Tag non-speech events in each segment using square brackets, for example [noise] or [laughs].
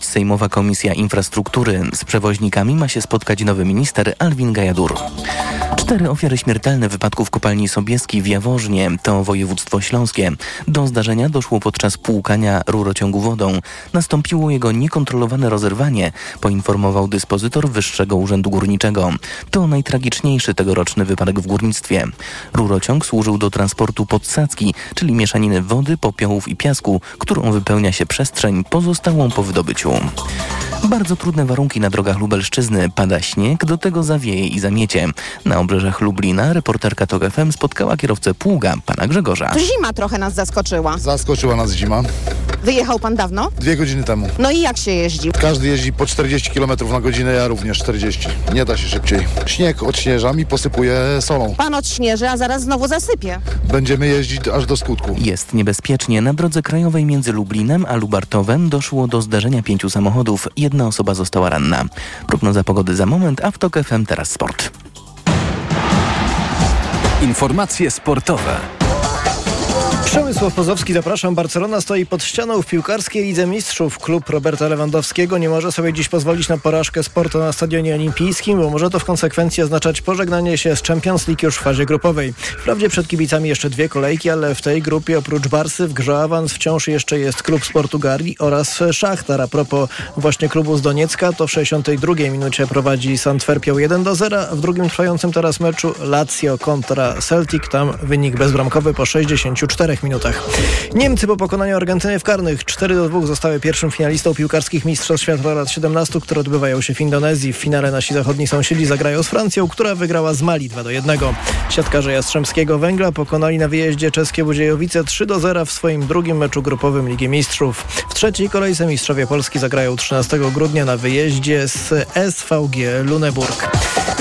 Sejmowa Komisja Infrastruktury. Z przewoźnikami ma się spotkać nowy minister Alwin Gajadur. Cztery ofiary śmiertelne wypadku w kopalni Sobieski w Jaworznie to województwo śląskie. Do zdarzenia doszło podczas płukania rurociągu wodą. Nastąpiło jego niekontrolowane rozerwanie, poinformował dyspozytor Wyższego Urzędu Górniczego. To najtragiczniejszy tegoroczny wypadek w górnictwie. Rurociąg służył do transportu podsadzki, czyli mieszaniny wody, popiołów i piasku, którą wypełnia się przestrzeń pozostałą po wydobyciu. Bardzo trudne warunki na drogach Lubelszczyzny. Pada śnieg, do tego zawieje i zamiecie. Na obrzeżach Lublina reporterka TOK FM spotkała kierowcę pługa, pana Grzegorza. To zima trochę nas zaskoczyła. Zaskoczyła nas zima. Wyjechał pan dawno? Dwie godziny temu. No i jak się jeździ? Każdy jeździ po 40 km na godzinę, ja również 40. Nie da się szybciej. Śnieg odśnieżam i posypuję solą. Pan odśnieży, a zaraz znowu zasypie. Będziemy jeździć aż do skutku. Jest niebezpiecznie. Na drodze krajowej między Lublinem a Lubartowem doszło do zdarzenia pięciu samochodów. Jedna osoba została ranna. Prognoza pogody za moment, a w TOK FM teraz sport. Informacje sportowe. Przemysław Pozowski, zapraszam. Barcelona stoi pod ścianą w piłkarskiej Lidze Mistrzów. Klub Roberta Lewandowskiego nie może sobie dziś pozwolić na porażkę sportu na stadionie olimpijskim, bo może to w konsekwencji oznaczać pożegnanie się z Champions League już w fazie grupowej. Wprawdzie przed kibicami jeszcze dwie kolejki, ale w tej grupie oprócz Barsy w grze awans wciąż jeszcze jest klub z Portugalii oraz Szachtar. A propos właśnie klubu z Doniecka, to w 62 minucie prowadzi Santwerpią 1 do 0. W drugim trwającym teraz meczu Lazio kontra Celtic. Tam wynik bezbramkowy po 64 minutach. Niemcy po pokonaniu Argentyny w karnych 4 do 2 zostały pierwszym finalistą piłkarskich Mistrzostw Świata lat 17, które odbywają się w Indonezji. W finale nasi zachodni sąsiedzi zagrają z Francją, która wygrała z Mali 2 do 1. Siatkarze Jastrzębskiego Węgla pokonali na wyjeździe czeskie Budziejowice 3 do 0 w swoim drugim meczu grupowym Ligi Mistrzów. W trzeciej kolejce mistrzowie Polski zagrają 13 grudnia na wyjeździe z SVG Luneburg.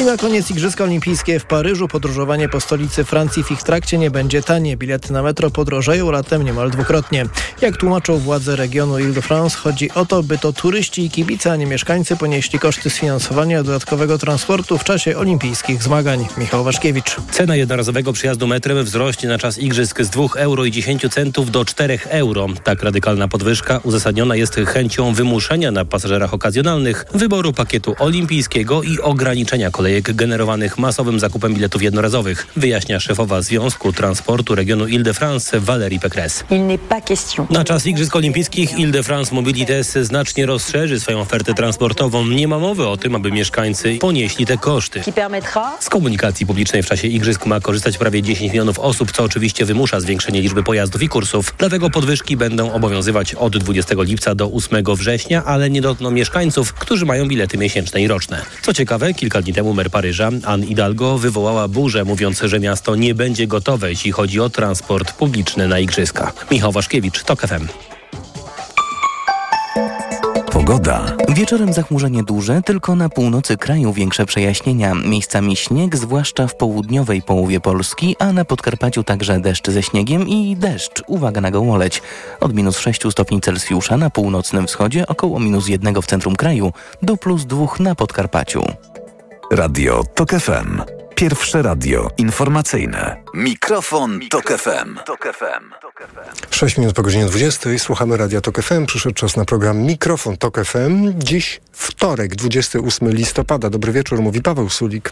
I na koniec Igrzyska Olimpijskie w Paryżu. Podróżowanie po stolicy Francji w ich trakcie nie będzie tanie. Bilety na metro podrożeją latem niemal dwukrotnie. Jak tłumaczą władze regionu Ile-de-France, chodzi o to, by to turyści i kibice, a nie mieszkańcy ponieśli koszty sfinansowania dodatkowego transportu w czasie olimpijskich zmagań. Michał Waszkiewicz. Cena jednorazowego przyjazdu metrem wzrośnie na czas igrzysk z 2 euro i 10 centów do 4 euro. Tak radykalna podwyżka uzasadniona jest chęcią wymuszenia na pasażerach okazjonalnych wyboru pakietu olimpijskiego i ograniczenia kolejek generowanych masowym zakupem biletów jednorazowych, wyjaśnia szefowa Związku Transportu regionu Ile-de-France Valérie Pécresse. Na czas Igrzysk Olimpijskich Ile-de-France Mobilites znacznie rozszerzy swoją ofertę transportową. Nie ma mowy o tym, aby mieszkańcy ponieśli te koszty. Z komunikacji publicznej w czasie Igrzysk ma korzystać prawie 10 milionów osób, co oczywiście wymusza zwiększenie liczby pojazdów i kursów. Dlatego podwyżki będą obowiązywać od 20 lipca do 8 września, ale nie dotkną mieszkańców, którzy mają bilety miesięczne i roczne. Co ciekawe, kilka dni temu mer Paryża, Anne Hidalgo, wywołała burzę, mówiąc, że miasto nie będzie gotowe, jeśli chodzi o transport publiczny na Igrzyska. Michał Waszkiewicz, TOK FM. Pogoda. Wieczorem zachmurzenie duże, tylko na północy kraju większe przejaśnienia. Miejscami śnieg, zwłaszcza w południowej połowie Polski, a na Podkarpaciu także deszcz ze śniegiem i deszcz. Uwaga na gołoleć. Od minus 6 stopni Celsjusza na północnym wschodzie, około minus 1 w centrum kraju, do plus 2 na Podkarpaciu. Radio TOK FM. Pierwsze radio informacyjne. Mikrofon, Tok FM. 6 minut po godzinie 20 słuchamy Radia Tok FM. Przyszedł czas na program Mikrofon Tok FM. Dziś wtorek, 28 listopada. Dobry wieczór, mówi Paweł Sulik.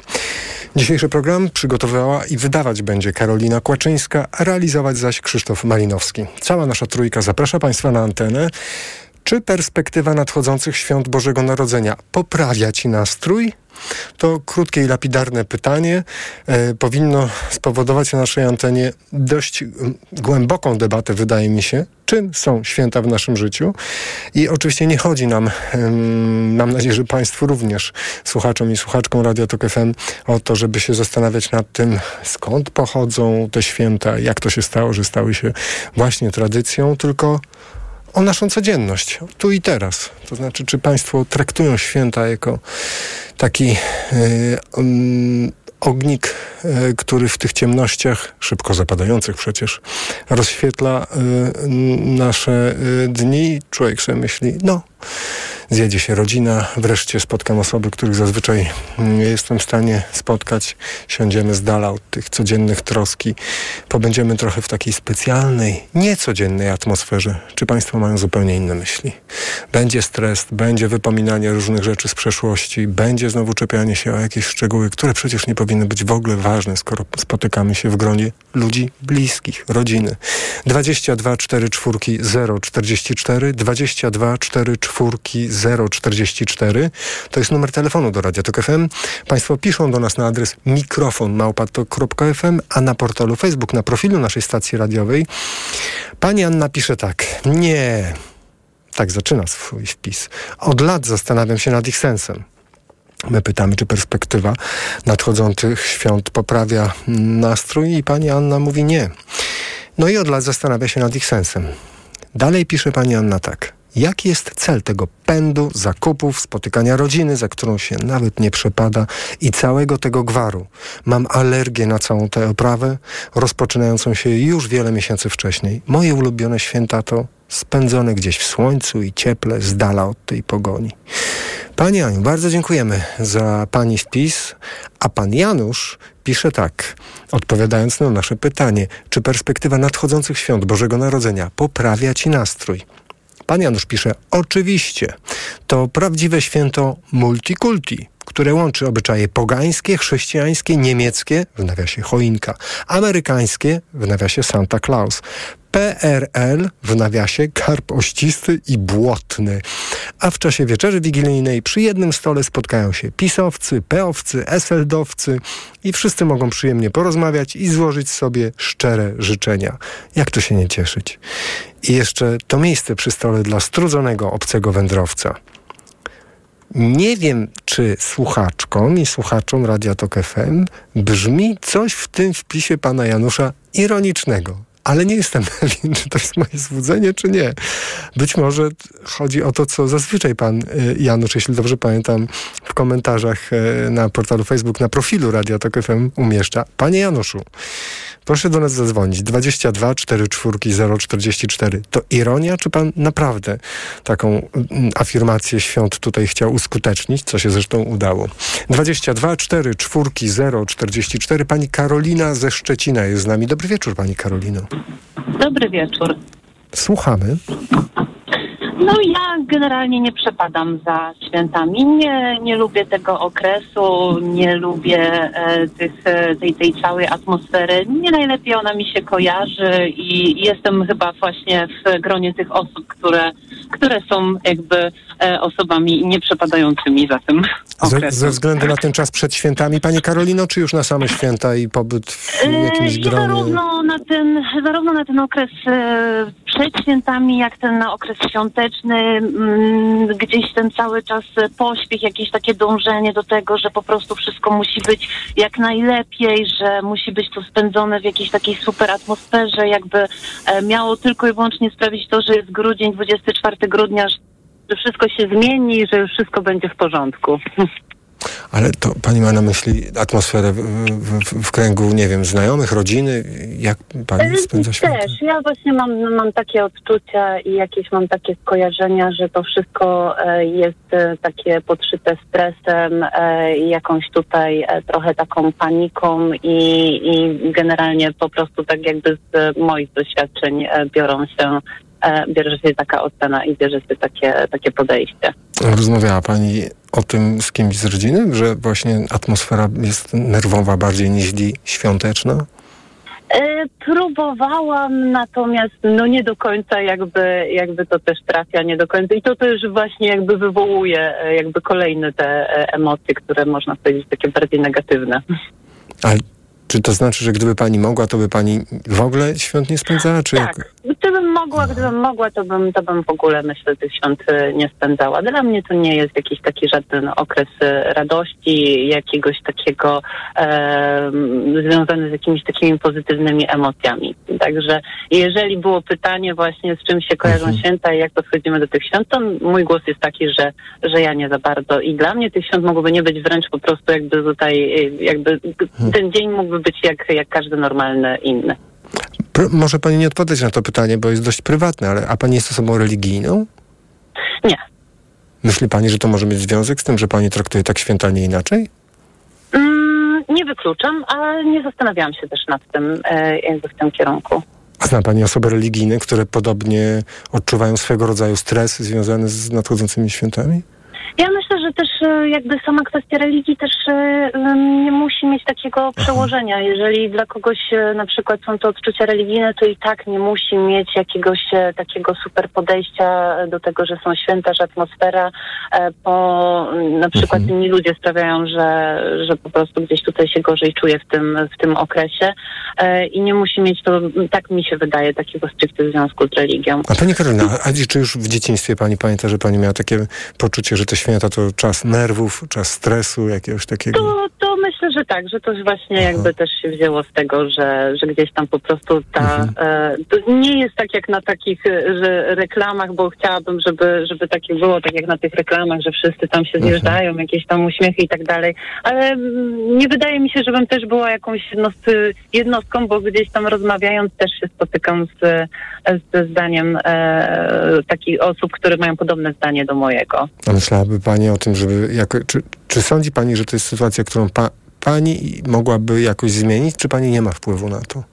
Dzisiejszy program przygotowała i wydawać będzie Karolina Kłaczyńska, a realizować zaś Krzysztof Malinowski. Cała nasza trójka zaprasza Państwa na antenę. Czy perspektywa nadchodzących świąt Bożego Narodzenia poprawia Ci nastrój? To krótkie i lapidarne pytanie e, powinno spowodować na naszej antenie dość głęboką debatę, wydaje mi się, czym są święta w naszym życiu. I oczywiście nie chodzi nam, ym, mam nadzieję, że Państwu również, słuchaczom i słuchaczkom Radio Tok FM, o to, żeby się zastanawiać nad tym, skąd pochodzą te święta, jak to się stało, że stały się właśnie tradycją, tylko o naszą codzienność, tu i teraz. To znaczy, czy Państwo traktują święta jako taki yy, ognik, yy, który w tych ciemnościach, szybko zapadających przecież, rozświetla yy, nasze dni. Człowiek sobie myśli, no, zjedzie się rodzina, wreszcie spotkam osoby, których zazwyczaj nie jestem w stanie spotkać. Siądziemy z dala od tych codziennych troski. Pobędziemy trochę w takiej specjalnej, niecodziennej atmosferze. Czy Państwo mają zupełnie inne myśli? Będzie stres, będzie wypominanie różnych rzeczy z przeszłości, będzie znowu czepianie się o jakieś szczegóły, które przecież nie powinny być w ogóle ważne, skoro spotykamy się w gronie ludzi bliskich, rodziny. 22 4 4 0 44 22 4 4 0 44 to jest numer telefonu do Radia Tok FM. Państwo piszą do nas na adres mikrofon małpatok.fm, a na portalu Facebook, na profilu naszej stacji radiowej pani Anna pisze tak. Nie, tak zaczyna swój wpis. Od lat zastanawiam się nad ich sensem. My pytamy, czy perspektywa nadchodzących świąt poprawia nastrój i pani Anna mówi nie. No i od lat zastanawia się nad ich sensem. Dalej pisze pani Anna tak. Jaki jest cel tego pędu, zakupów, spotykania rodziny, za którą się nawet nie przepada i całego tego gwaru? Mam alergię na całą tę oprawę, rozpoczynającą się już wiele miesięcy wcześniej. Moje ulubione święta to spędzone gdzieś w słońcu i cieple, z dala od tej pogoni. Pani Aniu, bardzo dziękujemy za Pani wpis, a Pan Janusz pisze tak, odpowiadając na nasze pytanie, czy perspektywa nadchodzących świąt Bożego Narodzenia poprawia Ci nastrój? Pan Janusz pisze, oczywiście, to prawdziwe święto multikulti, które łączy obyczaje pogańskie, chrześcijańskie, niemieckie, w nawiasie choinka, amerykańskie, w nawiasie Santa Claus, PRL w nawiasie karp ościsty i błotny. A w czasie wieczerzy wigilijnej przy jednym stole spotkają się pisowcy, peowcy, eseldowcy i wszyscy mogą przyjemnie porozmawiać i złożyć sobie szczere życzenia. Jak to się nie cieszyć? I jeszcze to miejsce przy stole dla strudzonego obcego wędrowca. Nie wiem, czy słuchaczkom i słuchaczom Radia Tok FM brzmi coś w tym wpisie pana Janusza ironicznego ale nie jestem [laughs] pewien, czy to jest moje złudzenie, czy nie. Być może chodzi o to, co zazwyczaj pan y, Janusz, jeśli dobrze pamiętam, w komentarzach y, na portalu Facebook, na profilu Radia Tok FM umieszcza. Panie Januszu, proszę do nas zadzwonić. 22 44 044. To ironia, czy pan naprawdę taką mm, afirmację świąt tutaj chciał uskutecznić, co się zresztą udało? 22 4 0 44. Pani Karolina ze Szczecina jest z nami. Dobry wieczór, pani Karolino. Dobry wieczór. Słuchamy. No ja generalnie nie przepadam za świętami. Nie, nie lubię tego okresu, nie lubię e, tych, e, tej, tej całej atmosfery. Nie najlepiej ona mi się kojarzy i jestem chyba właśnie w gronie tych osób, które, które są jakby e, osobami nieprzepadającymi za tym okresem. Ze, ze względu na ten czas przed świętami, Pani Karolino, czy już na same święta i pobyt w jakimś E, gronie? Zarówno na ten, zarówno na ten okres e, przed świętami, jak ten na okres świąteczny, mm, gdzieś ten cały czas pośpiech, jakieś takie dążenie do tego, że po prostu wszystko musi być jak najlepiej, że musi być to spędzone w jakiejś takiej super atmosferze, jakby e, miało tylko i wyłącznie sprawić to, że jest grudzień, 24 grudnia, że wszystko się zmieni, że już wszystko będzie w porządku. [laughs] Ale to Pani ma na myśli atmosferę w, w, w kręgu, nie wiem, znajomych, rodziny? Jak Pani spędza święta? Też. Ja właśnie mam, mam takie odczucia i jakieś mam takie skojarzenia, że to wszystko e, jest e, takie podszyte stresem e, i jakąś tutaj e, trochę taką paniką i, i generalnie po prostu tak jakby z moich doświadczeń e, biorą się, e, bierze się taka ocena i bierze się takie, takie podejście. Rozmawiała Pani o tym z kimś z rodziny, że właśnie atmosfera jest nerwowa bardziej niż świąteczna? E, próbowałam, natomiast no nie do końca jakby, jakby to też trafia, nie do końca. I to też właśnie jakby wywołuje e, jakby kolejne te e, emocje, które można powiedzieć takie bardziej negatywne. Ale czy to znaczy, że gdyby Pani mogła, to by Pani w ogóle świąt nie spędzała? Czy Tak, jak... gdybym mogła, gdybym mogła, to bym, to bym w ogóle myślę tych świąt e, nie spędzała. Dla mnie to nie jest jakiś taki żaden okres e, radości, jakiegoś takiego e, związany z jakimiś takimi pozytywnymi emocjami. Także jeżeli było pytanie właśnie z czym się kojarzą Mhm. święta i jak podchodzimy do tych świąt, to mój głos jest taki, że, że ja nie za bardzo. I dla mnie tych świąt mogłoby nie być wręcz po prostu jakby tutaj, e, jakby ten dzień mógłby być jak, jak każdy normalny inny. Może Pani nie odpowiedzieć na to pytanie, bo jest dość prywatne, ale a Pani jest osobą religijną? Nie. Myśli pani, że to może mieć związek z tym, że pani traktuje tak święta, nie inaczej? Mm, nie wykluczam, ale nie zastanawiałam się też nad tym e, jakby w tym kierunku. A zna pani osoby religijne, które podobnie odczuwają swego rodzaju stres związany z nadchodzącymi świętami? Ja myślę, że też e, jakby sama kwestia religii też e, nie musi mieć takiego przełożenia. Jeżeli dla kogoś e, na przykład są to odczucia religijne, to i tak nie musi mieć jakiegoś takiego super podejścia do tego, że są święta, że atmosfera, bo na przykład Mhm. inni ludzie sprawiają, że, że po prostu gdzieś tutaj się gorzej czuje w tym, w tym okresie i nie musi mieć to, tak mi się wydaje, takiego stricte związku z religią. A pani Karolina, a czy już w dzieciństwie pani pamięta, że pani miała takie poczucie, że te święta to czas nerwów, czas stresu, jakiegoś takiego? To, to myślę, że tak, że to właśnie jakby też się wzięło z tego, że, że gdzieś tam po prostu ta... E, to nie jest tak jak na takich e, że reklamach, bo chciałabym, żeby, żeby takie było, tak jak na tych reklamach, że wszyscy tam się zjeżdżają, jakieś tam uśmiechy i tak dalej, ale mm, nie wydaje mi się, żebym też była jakąś jednost, jednostką, bo gdzieś tam rozmawiając też się spotykam z, ze zdaniem e, takich osób, które mają podobne zdanie do mojego. A myślałaby pani o tym, żeby... Jako, czy, czy sądzi pani, że to jest sytuacja, którą pa, pani mogłaby jakoś zmienić, czy pani nie ma wpływu na to?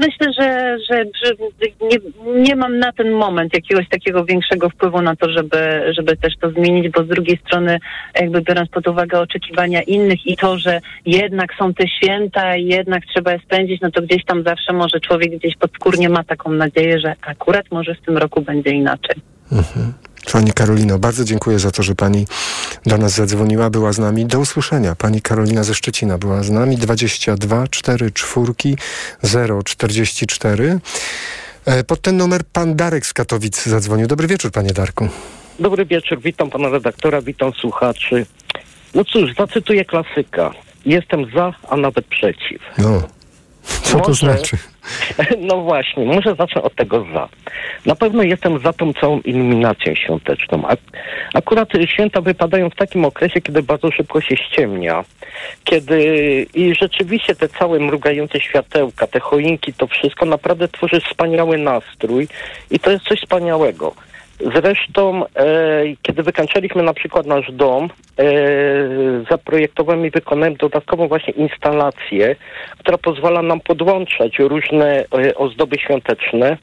Myślę, że, że, że nie, nie mam na ten moment jakiegoś takiego większego wpływu na to, żeby, żeby też to zmienić, bo z drugiej strony, jakby biorąc pod uwagę oczekiwania innych i to, że jednak są te święta i jednak trzeba je spędzić, no to gdzieś tam zawsze może człowiek gdzieś podskórnie ma taką nadzieję, że akurat może w tym roku będzie inaczej. Pani Karolino, bardzo dziękuję za to, że pani do nas zadzwoniła, była z nami. Do usłyszenia. Pani Karolina ze Szczecina była z nami. 22 4 4 0 44. E, Pod ten numer pan Darek z Katowic zadzwonił. Dobry wieczór, panie Darku. Dobry wieczór, witam pana redaktora, witam słuchaczy. No cóż, zacytuję klasyka. Jestem za, a nawet przeciw. No, co to Może- znaczy? [laughs] No właśnie, może zacznę od tego za. Na pewno jestem za tą całą iluminacją świąteczną. Ak- akurat święta wypadają w takim okresie, kiedy bardzo szybko się ściemnia. Kiedy i rzeczywiście te całe mrugające światełka, te choinki, to wszystko naprawdę tworzy wspaniały nastrój i to jest coś wspaniałego. Zresztą, e, kiedy wykańczaliśmy na przykład nasz dom, e, zaprojektowałem i wykonałem dodatkową właśnie instalację, która pozwala nam podłączać różne e, ozdoby świąteczne,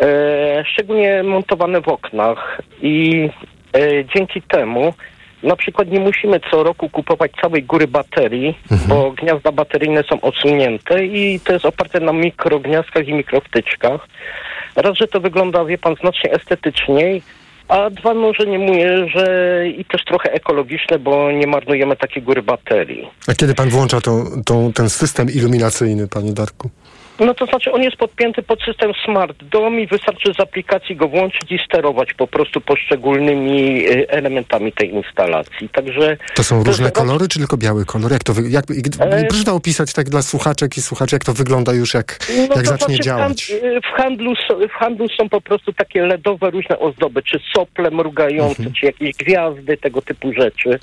e, szczególnie montowane w oknach i e, dzięki temu na przykład nie musimy co roku kupować całej góry baterii, bo gniazda bateryjne są odsunięte i to jest oparte na mikrogniazdkach i mikrowtyczkach. Raz, że to wygląda, wie pan, znacznie estetyczniej, a dwa, no, że nie mówię, że i też trochę ekologiczne, bo nie marnujemy takiej góry baterii. A kiedy pan włącza ten system iluminacyjny, panie Darku? No to znaczy on jest podpięty pod system Smart Dom i wystarczy z aplikacji go włączyć i sterować po prostu poszczególnymi y, elementami tej instalacji. Także To są różne kolory, czy tylko biały kolor? Jak to wy, jak, E, to opisać tak dla słuchaczek i słuchaczy, jak to wygląda już, jak, No jak to zacznie znaczy działać. W, hand, w, handlu, są- w handlu są po prostu takie LEDowe różne ozdoby, czy sople mrugające, Mhm. czy jakieś gwiazdy, tego typu rzeczy.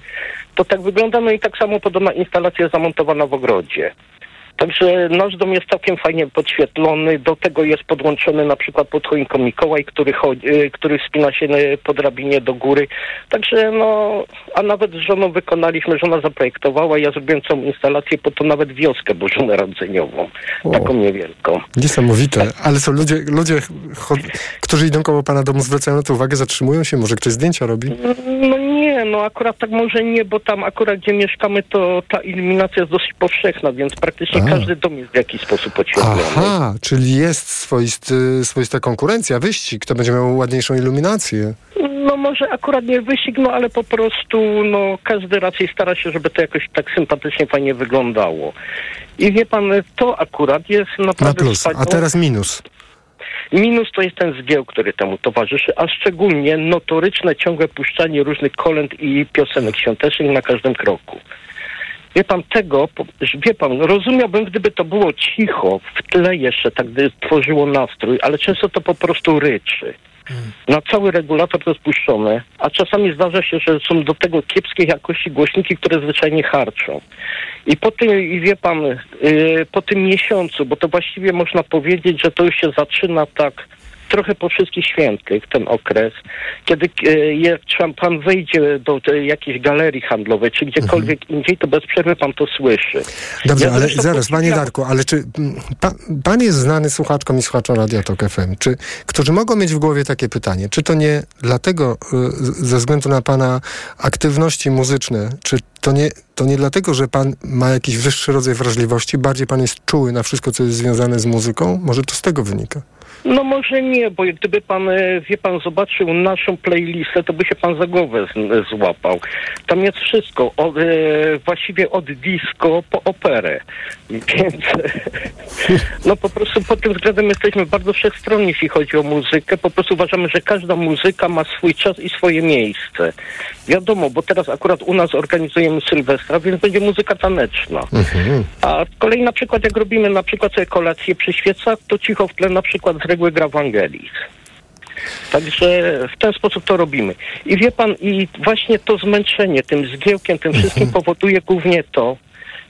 To tak wygląda, no i tak samo podobna instalacja zamontowana w ogrodzie. Także nasz dom jest całkiem fajnie podświetlony. Do tego jest podłączony na przykład pod choinką Mikołaj, który, chodzi, y, który wspina się y, po drabinie do góry. Także no, a nawet z żoną wykonaliśmy, żona zaprojektowała, ja zrobiłem całą instalację, po to nawet wioskę bożonarodzeniową. O. Taką niewielką. Niesamowite. Ale są ludzie, ludzie chod- którzy idą koło pana domu, zwracają na to uwagę, zatrzymują się, może ktoś zdjęcia robi? No nie, no akurat tak może nie, bo tam akurat gdzie mieszkamy, to ta iluminacja jest dosyć powszechna, więc praktycznie A. każdy dom jest w jakiś sposób oświetlony. Aha, czyli jest swoisty, swoista konkurencja, wyścig, kto będzie miał ładniejszą iluminację. No może akurat nie wyścig, no ale po prostu no każdy raczej stara się, żeby to jakoś tak sympatycznie, fajnie wyglądało. I wie pan, to akurat jest Na naprawdę plus. A wspaniałe. teraz minus. Minus to jest ten zgieł, który temu towarzyszy, a szczególnie notoryczne ciągłe puszczanie różnych kolęd i piosenek świątecznych na każdym kroku. Wie pan tego, wie pan, rozumiałbym, gdyby to było cicho, w tle jeszcze, tak gdy tworzyło nastrój, ale często to po prostu ryczy. Na cały regulator to spuszczone, a czasami zdarza się, że są do tego kiepskiej jakości głośniki, które zwyczajnie harczą. I po tym, i wie pan, yy, po tym miesiącu, bo to właściwie można powiedzieć, że to już się zaczyna tak trochę po wszystkich świętych, ten okres, kiedy e, jak pan- wejdzie do jakiejś galerii handlowej, czy gdziekolwiek indziej, to bez przerwy pan to słyszy. Dobrze, Ja ale zaraz, panie Darku, ale czy pa, pan jest znany słuchaczkom i słuchaczom Radia Tok FM, czy, którzy mogą mieć w głowie takie pytanie, czy to nie dlatego, z- ze względu na pana aktywności muzyczne, czy to nie, to nie dlatego, że pan ma jakiś wyższy rodzaj wrażliwości, bardziej pan jest czuły na wszystko, co jest związane z muzyką? Może to z tego wynika? No może nie, bo gdyby pan, e, wie pan, zobaczył naszą playlistę, to by się pan za głowę z, złapał. Tam jest wszystko, od, e, właściwie od disco po operę. Więc no po prostu pod tym względem jesteśmy bardzo wszechstronni, jeśli chodzi o muzykę. Po prostu uważamy, że każda muzyka ma swój czas i swoje miejsce. Wiadomo, bo teraz akurat u nas organizujemy Sylwestra, więc będzie muzyka taneczna. A z kolei na przykład jak robimy na przykład sobie kolację przy świecach, to cicho w tle na przykład z reguły gra Wangelis. Także w ten sposób to robimy. I wie pan, i właśnie to zmęczenie tym zgiełkiem, tym wszystkim powoduje głównie to,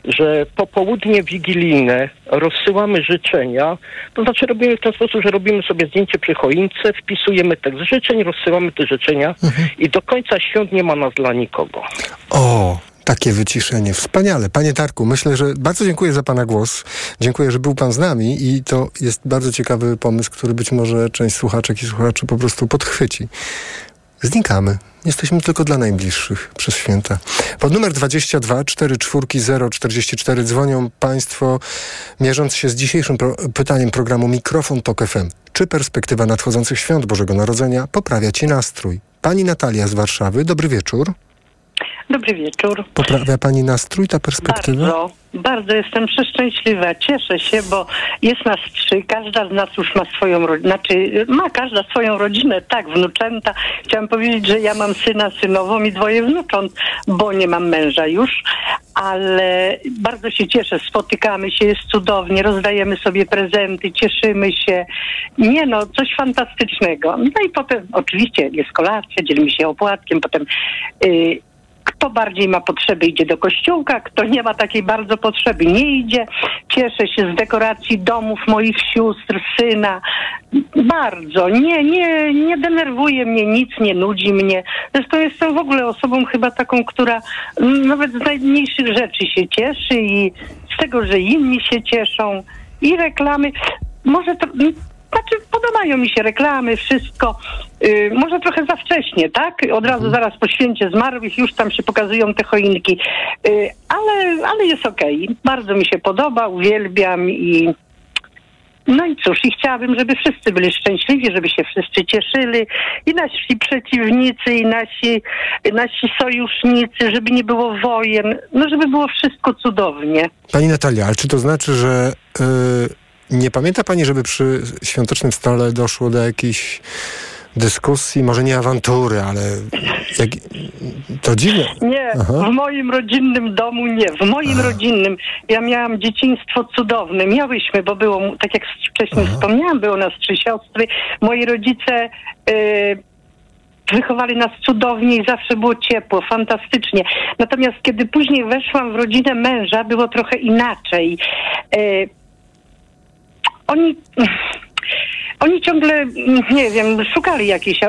że popołudnie wigilijne rozsyłamy życzenia, to znaczy robimy w ten sposób, że robimy sobie zdjęcie przy choince, wpisujemy tekst życzeń, rozsyłamy te życzenia i do końca świąt nie ma nas dla nikogo. O, takie wyciszenie. Wspaniale. Panie Tarku, myślę, że bardzo dziękuję za pana głos. Dziękuję, że był pan z nami i to jest bardzo ciekawy pomysł, który być może część słuchaczek i słuchaczy po prostu podchwyci. Znikamy. Jesteśmy tylko dla najbliższych przez święta. Pod numer 22 44 044 dzwonią Państwo, mierząc się z dzisiejszym pro- pytaniem programu Mikrofon Tok FM. Czy perspektywa nadchodzących świąt Bożego Narodzenia poprawia Ci nastrój? Pani Natalia z Warszawy, dobry wieczór. Dobry wieczór. Poprawia Pani nastrój, ta perspektywa? Bardzo, bardzo jestem przeszczęśliwa. Cieszę się, bo jest nas trzy. Każda z nas już ma swoją rodzinę. Znaczy, ma każda swoją rodzinę, tak, wnuczęta. Chciałam powiedzieć, że ja mam syna, synową i dwoje wnucząt, bo nie mam męża już. Ale bardzo się cieszę. Spotykamy się, jest cudownie, rozdajemy sobie prezenty, cieszymy się. Nie no, coś fantastycznego. No i potem oczywiście jest kolacja, dzielimy się opłatkiem, potem... Yy, kto bardziej ma potrzeby, idzie do kościółka, kto nie ma takiej bardzo potrzeby, nie idzie. Cieszę się z dekoracji domów moich sióstr, syna. Bardzo. Nie, nie, nie denerwuje mnie nic, nie nudzi mnie. Zresztą jestem w ogóle osobą chyba taką, która nawet z najmniejszych rzeczy się cieszy i z tego, że inni się cieszą. I reklamy. Może to... Znaczy, podobają mi się reklamy, wszystko. Yy, może trochę za wcześnie, tak? Od razu zaraz po święcie zmarłych już tam się pokazują te choinki. Yy, ale, ale jest okej. Bardzo mi się podoba, uwielbiam i no i cóż, i chciałabym, żeby wszyscy byli szczęśliwi, żeby się wszyscy cieszyli i nasi przeciwnicy, i nasi, nasi sojusznicy, żeby nie było wojen, no żeby było wszystko cudownie. Pani Natalia, ale czy to znaczy, że y, nie pamięta Pani, żeby przy świątecznym stole doszło do jakiejś dyskusji, może nie awantury, ale jak, to dziwne. Nie, Aha. w moim rodzinnym domu nie. W moim rodzinnym ja miałam dzieciństwo cudowne. Miałyśmy, bo było, tak jak wcześniej wspomniałam, było nas trzy siostry. Moi rodzice y, wychowali nas cudownie i zawsze było ciepło, fantastycznie. Natomiast kiedy później weszłam w rodzinę męża, było trochę inaczej. Y, oni... Oni ciągle, nie wiem, szukali jakiejś,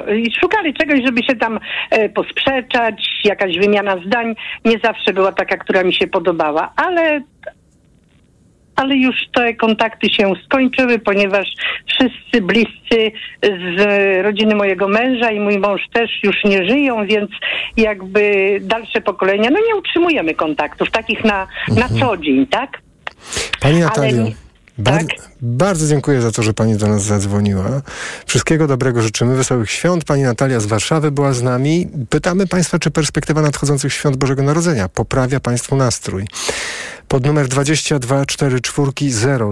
szukali czegoś, żeby się tam e, posprzeczać, jakaś wymiana zdań. Nie zawsze była taka, która mi się podobała, ale, ale już te kontakty się skończyły, ponieważ wszyscy bliscy z rodziny mojego męża i mój mąż też już nie żyją, więc jakby dalsze pokolenia, no nie utrzymujemy kontaktów takich na, na co dzień, tak? Pani Ale Natalio, nie- bardzo, tak. bardzo dziękuję za to, że Pani do nas zadzwoniła. Wszystkiego dobrego życzymy, wesołych świąt. Pani Natalia z Warszawy była z nami. Pytamy Państwa, czy perspektywa nadchodzących świąt Bożego Narodzenia poprawia Państwu nastrój. Pod numer 22 44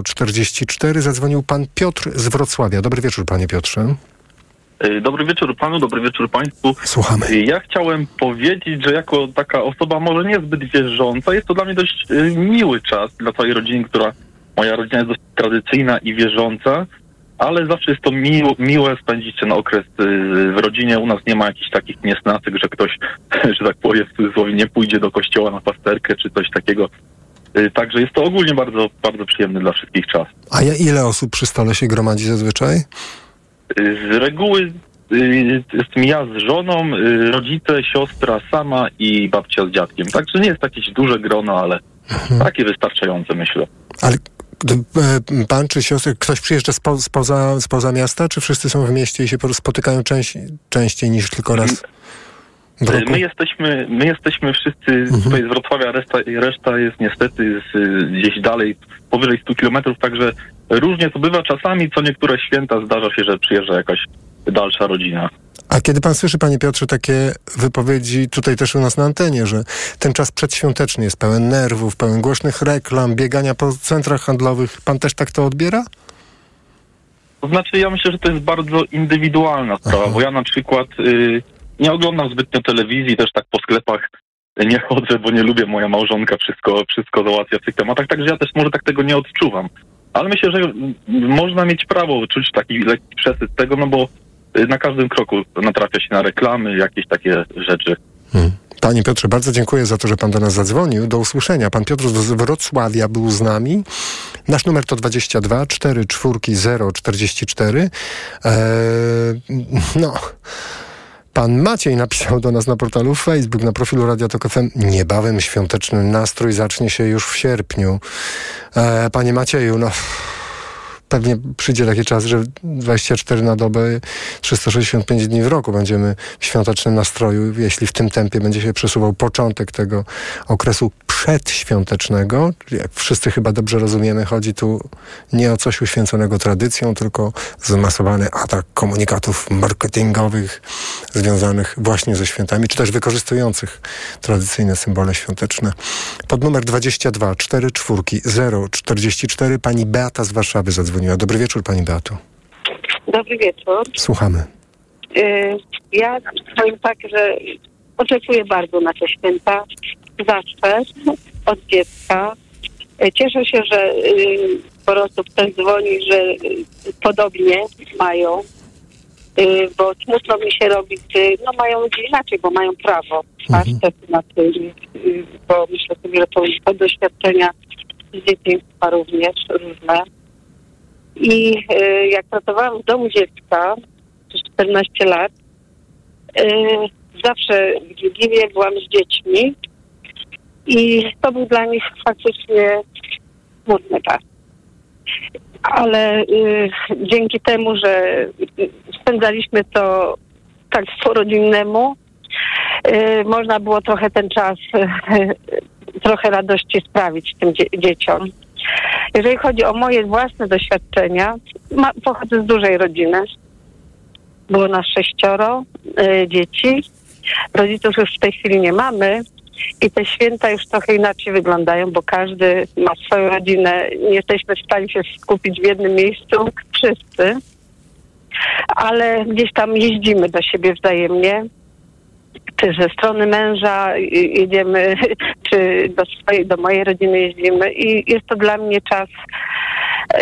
044 zadzwonił Pan Piotr z Wrocławia. Dobry wieczór, Panie Piotrze. Y, Dobry wieczór panu, dobry wieczór państwu. Słuchamy. Y, Ja chciałem powiedzieć, że jako taka osoba może niezbyt wierząca, jest to dla mnie dość y, miły czas dla całej rodziny, która, moja rodzina jest dość tradycyjna i wierząca, ale zawsze jest to miło, miłe spędzić ten okres y, w rodzinie. U nas nie ma jakichś takich niesnacek, że ktoś, [laughs] że tak powiem w cudzysłowie, nie pójdzie do kościoła na pasterkę czy coś takiego. Y, Także jest to ogólnie bardzo, bardzo przyjemny dla wszystkich czas. A ja ile osób przy stole się gromadzi zazwyczaj? Y, Z reguły jestem ja z żoną, rodzice, siostra sama i babcia z dziadkiem. Także nie jest jakieś duże grono, ale takie wystarczające myślę. Ale pan czy siostry, ktoś przyjeżdża spo, spoza, spoza miasta, czy wszyscy są w mieście i się spotykają częściej, częściej niż tylko raz roku? My jesteśmy, my jesteśmy wszyscy tutaj z Wrocławia, reszta, reszta jest niestety z, gdzieś dalej, powyżej 100 kilometrów, także różnie to bywa. Czasami co niektóre święta zdarza się, że przyjeżdża jakaś dalsza rodzina. A kiedy pan słyszy, panie Piotrze, takie wypowiedzi tutaj też u nas na antenie, że ten czas przedświąteczny jest pełen nerwów, pełen głośnych reklam, biegania po centrach handlowych, pan też tak to odbiera? To znaczy, ja myślę, że to jest bardzo indywidualna sprawa, bo ja na przykład y, nie oglądam zbytnio telewizji, też tak po sklepach nie chodzę, bo nie lubię, moja małżonka wszystko, wszystko załatwia w tych tematach, także ja też może tak tego nie odczuwam. Ale myślę, że można mieć prawo czuć taki lekki przesyt tego, no bo na każdym kroku natrafia się na reklamy, jakieś takie rzeczy. Panie Piotrze, bardzo dziękuję za to, że pan do nas zadzwonił. Do usłyszenia. Pan Piotr z Wrocławia był z nami. Nasz numer to 22 4 4 0 44. Eee, no. Pan Maciej napisał do nas na portalu Facebook, na profilu Radia Tok FM. Niebawem świąteczny nastrój zacznie się już w sierpniu. Eee, panie Macieju, no pewnie przyjdzie taki czas, że 24 na dobę, 365 dni w roku będziemy w świątecznym nastroju, jeśli w tym tempie będzie się przesuwał początek tego okresu przedświątecznego. Jak wszyscy chyba dobrze rozumiemy, chodzi tu nie o coś uświęconego tradycją, tylko zmasowany atak komunikatów marketingowych związanych właśnie ze świętami, czy też wykorzystujących tradycyjne symbole świąteczne. Pod numer 22 44 0 44 pani Beata z Warszawy zadzwoniła. Dobry wieczór pani Beato. Dobry wieczór. Słuchamy. Y, Ja powiem tak, że oczekuję bardzo na te święta. Zawsze, od dziecka. Y, Cieszę się, że y, po prostu ktoś dzwoni, że y, podobnie mają. Bo smutno mi się robi, gdy no mają ludzie inaczej, bo mają prawo. Tak, też na tym, bo myślę sobie, że to, doświadczenia z dzieciństwa również różne. I jak pracowałam w domu dziecka przez 14 lat, zawsze w Wigilię byłam z dziećmi i to był dla nich faktycznie smutny czas. Ale y, dzięki temu, że spędzaliśmy to tak po rodinnemu, y, można było trochę ten czas, y, trochę radości sprawić tym dzie- dzieciom. Jeżeli chodzi o moje własne doświadczenia, ma, pochodzę z dużej rodziny. Było nas sześcioro y, dzieci. Rodziców już w tej chwili nie mamy. I te święta już trochę inaczej wyglądają, bo każdy ma swoją rodzinę. Nie jesteśmy w stanie się skupić w jednym miejscu wszyscy. Ale gdzieś tam jeździmy do siebie wzajemnie. Czy ze strony męża jedziemy, [laughs] czy do swojej, do mojej rodziny jeździmy. I jest to dla mnie czas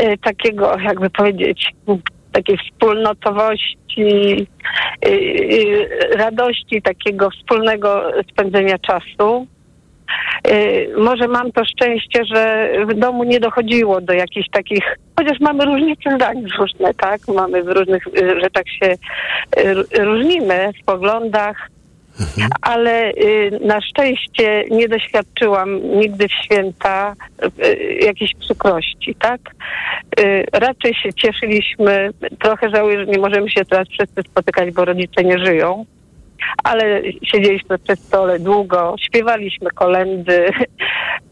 y, takiego, jakby powiedzieć, takiej wspólnotowości, y, y, radości, takiego wspólnego spędzenia czasu. Y, Może mam to szczęście, że w domu nie dochodziło do jakichś takich, chociaż mamy różnice zdań różne, tak? Mamy w różnych rzeczach się y, różnimy w poglądach, ale y, na szczęście nie doświadczyłam nigdy w święta y, jakiejś przykrości, tak? Y, raczej się cieszyliśmy, trochę żałuję, że nie możemy się teraz wszyscy spotykać, bo rodzice nie żyją, ale siedzieliśmy przy stole długo, śpiewaliśmy kolendy,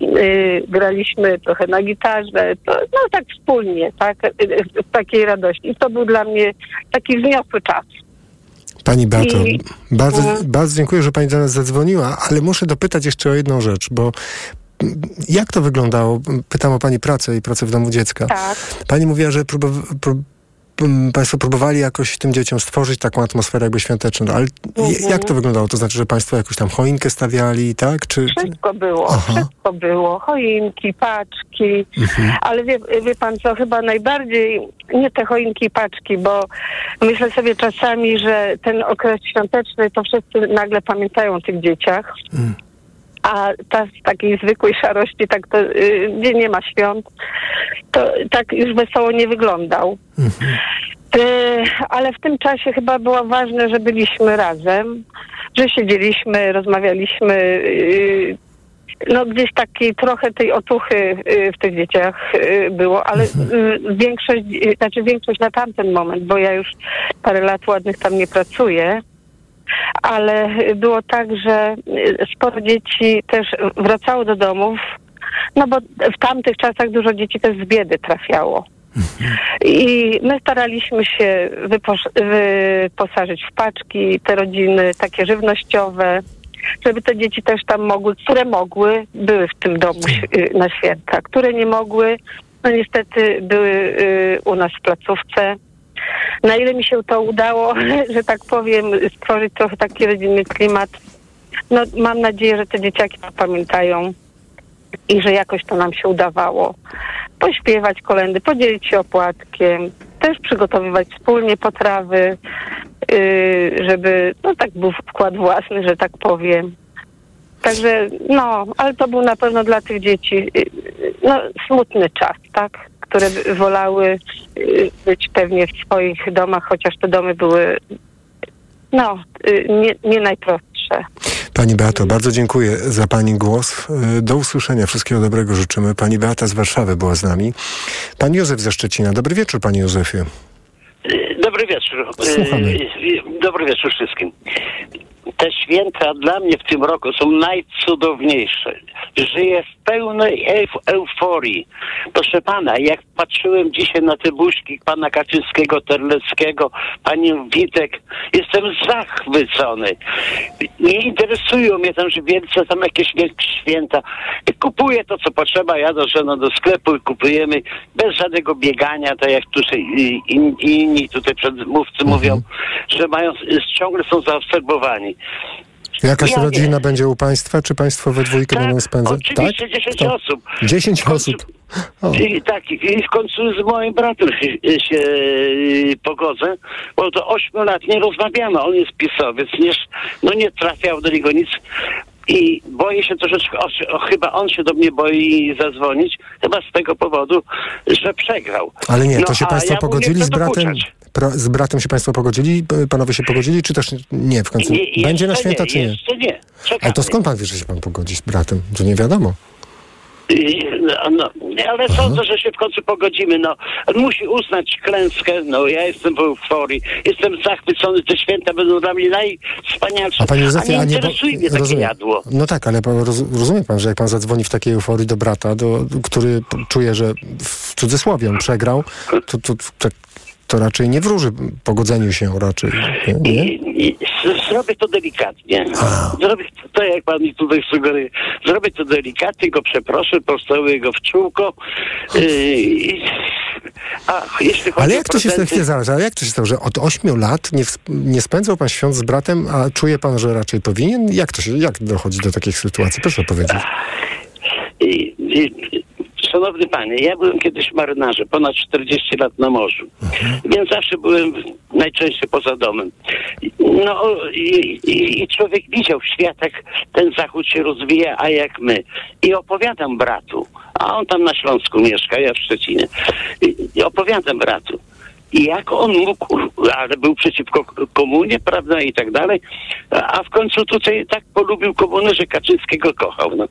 y, graliśmy trochę na gitarze, to, no tak wspólnie, tak? Y, W takiej radości. I to był dla mnie taki wzniosły czas. Pani Beato, I- bardzo, Mhm. bardzo dziękuję, że pani do nas zadzwoniła, ale muszę dopytać jeszcze o jedną rzecz, bo mm, jak to wyglądało? Pytam o pani pracę i pracę w domu dziecka. Tak. Pani mówiła, że próbow- prób- Państwo próbowali jakoś tym dzieciom stworzyć taką atmosferę jakby świąteczną, ale Mhm. jak to wyglądało? To znaczy, że Państwo jakąś tam choinkę stawiali, tak? Czy. Wszystko było, Aha. wszystko było. Choinki, paczki, Mhm. ale wie, wie pan co, chyba najbardziej nie te choinki i paczki, bo myślę sobie czasami, że ten okres świąteczny to wszyscy nagle pamiętają o tych dzieciach. Mm. A ta z takiej zwykłej szarości, tak to, y, gdzie nie ma świąt, to tak już wesoło nie wyglądał. E, ale w tym czasie chyba było ważne, że byliśmy razem, że siedzieliśmy, rozmawialiśmy. y, No gdzieś takiej trochę tej otuchy y, w tych dzieciach y, było, ale y, większość, y, znaczy większość na tamten moment, bo ja już parę lat ładnych tam nie pracuję, ale było tak, że y, sporo dzieci też wracało do domów, no bo w tamtych czasach dużo dzieci też z biedy trafiało. I my staraliśmy się wyposażyć w paczki te rodziny takie żywnościowe, żeby te dzieci też tam mogły, które mogły, były w tym domu na święta, które nie mogły, no niestety były y, u nas w placówce. Na ile mi się to udało, [laughs] że tak powiem, stworzyć trochę taki rodzinny klimat, no mam nadzieję, że te dzieciaki to pamiętają i że jakoś to nam się udawało. Pośpiewać kolendy, podzielić się opłatkiem, też przygotowywać wspólnie potrawy, yy, żeby, no tak był wkład własny, że tak powiem. Także, no, ale to był na pewno dla tych dzieci, yy, no, smutny czas, tak? Które wolały yy, być pewnie w swoich domach, chociaż te domy były, no, yy, nie, nie najprostsze. Pani Beato, bardzo dziękuję za Pani głos. Y, Do usłyszenia. Wszystkiego dobrego życzymy. Pani Beata z Warszawy była z nami. Pan Józef ze Szczecina. Dobry wieczór, Panie Józefie. Dobry wieczór. Słuchamy. Dobry wieczór wszystkim. Te święta dla mnie w tym roku są najcudowniejsze. Żyję w pełnej euf- euforii. Proszę pana, jak patrzyłem dzisiaj na te buźki pana Kaczyńskiego, Terleckiego, panią Witek, jestem zachwycony. Nie interesują mnie tam, że wielce tam jakieś święta. Kupuję to, co potrzeba, jadę żoną do sklepu i kupujemy bez żadnego biegania, tak jak tutaj inni tutaj przedmówcy mówią, że mają, ciągle są zaobserwowani. Jakaś Ja rodzina będzie u Państwa? Czy Państwo we dwójkę będą spędzać? Oczywiście 10 Kto? osób. 10 osób. O. I tak, i w końcu z moim bratem się, się y, pogodzę, bo to 8 lat nie rozmawiamy. On jest pisowiec, nie, no nie trafiał do niego nic. I boję się troszeczkę, o, o, chyba on się do mnie boi zadzwonić, chyba z tego powodu, że przegrał. Ale nie, No, to się Państwo ja pogodzili z bratem? dokuczać. Pro, z bratem się Państwo pogodzili? Panowie się pogodzili, czy też nie w końcu? Nie, Będzie na święta, nie, czy nie? Jeszcze nie. Ale to skąd Pan wie, że się Pan pogodzi z bratem? To nie wiadomo. I- No, no, ale sądzę, że się w końcu pogodzimy. No, musi uznać klęskę. No, ja jestem w euforii. Jestem zachwycony. Te święta będą dla mnie najwspanialsze. A Panie Józefie, nie a nie... interesuje mnie takie rozumiem. jadło. No tak, ale pan, roz, rozumie Pan, że jak Pan zadzwoni w takiej euforii do brata, do, który czuje, że w cudzysłowie on przegrał, to, to, to, to raczej nie wróży pogodzeniu się raczej. Nie? I, i zrobię to delikatnie. Zrobię to, jak pan mi tutaj sugeruje. Zrobię to delikatnie, go przeproszę, postawię go w czółko. Yy, i- a jeśli chodzi Ale jak to się prezenty- chwilę zaraz, ale jak to się stało, że od 8 lat nie, nie spędzał pan świąt z bratem, a czuje pan, że raczej powinien? Jak to się, jak dochodzi do takich sytuacji? Proszę powiedzieć. I, i, szanowny panie, ja byłem kiedyś marynarzem, ponad 40 lat na morzu. Więc zawsze byłem najczęściej poza domem. No i, i, i człowiek widział świat, jak ten zachód się rozwija, a jak my. I opowiadam bratu, a on tam na Śląsku mieszka, ja w Szczecinie. I, i opowiadam bratu. I jak on mógł, ale był przeciwko komunie, prawda, i tak dalej, a w końcu tutaj tak polubił komunę, że Kaczyńskiego kochał, no.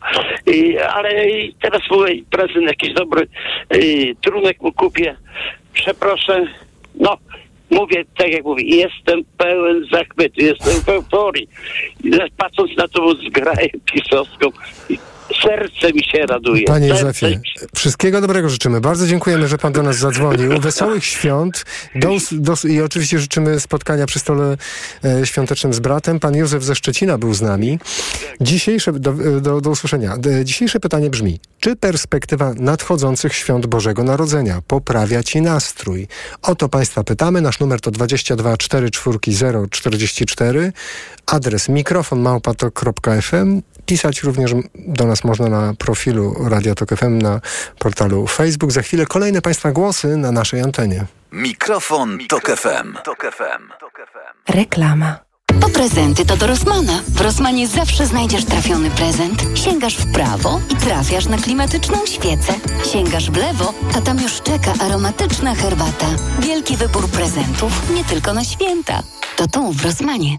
I, ale i teraz mój prezent jakiś dobry y, trunek mu kupię, przeproszę, no, mówię, tak jak mówię, jestem pełen zachwytu, jestem w euforii. I Patrząc na tą zgraję pisowską, serce mi się raduje. Panie Józefie, się- wszystkiego dobrego życzymy. Bardzo dziękujemy, że pan do nas zadzwonił. [laughs] Wesołych świąt do, do, i oczywiście życzymy spotkania przy stole e, świątecznym z bratem. Pan Józef ze Szczecina był z nami. Dzisiejsze, do, do, do usłyszenia. Dzisiejsze pytanie brzmi, czy perspektywa nadchodzących świąt Bożego Narodzenia poprawia ci nastrój? O to państwa pytamy. Nasz numer to 22 44 044. Adres mikrofon małpatok.fm. Pisać również do nas można na profilu Radia Tok FM na portalu Facebook. Za chwilę kolejne Państwa głosy na naszej antenie. Mikrofon, Tok FM. Reklama. Po prezenty to do Rossmana. W Rossmanie zawsze znajdziesz trafiony prezent. Sięgasz w prawo i trafiasz na klimatyczną świecę. Sięgasz w lewo, a tam już czeka aromatyczna herbata. Wielki wybór prezentów, nie tylko na święta. To tu w Rossmanie.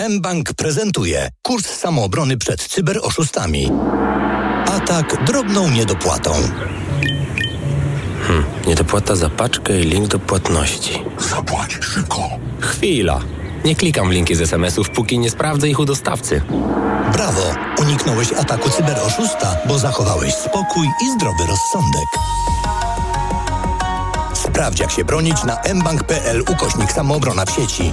mBank prezentuje kurs samoobrony przed cyberoszustami. Atak drobną niedopłatą. Hmm, niedopłata za paczkę i link do płatności. Zapłać szybko. Chwila. Nie klikam w linki z SMS-ów, póki nie sprawdzę ich u dostawcy. Brawo! Uniknąłeś ataku cyberoszusta, bo zachowałeś spokój i zdrowy rozsądek. Sprawdź, jak się bronić na mbank.pl ukośnik samoobrona w sieci.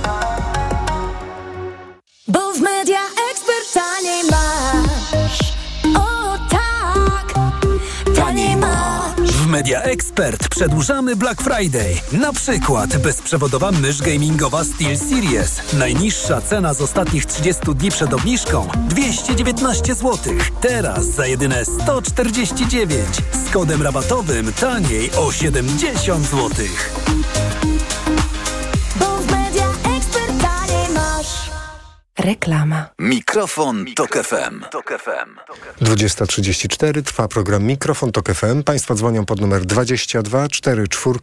Media Expert przedłużamy Black Friday. Na przykład bezprzewodowa mysz gamingowa Steel Series. Najniższa cena z ostatnich 30 dni przed obniżką 219 zł. Teraz za jedyne 149. Z kodem rabatowym taniej o 70 zł. Reklama. Mikrofon, Tok FM. 20.34 trwa program Mikrofon Tok FM. Państwo dzwonią pod numer 22 44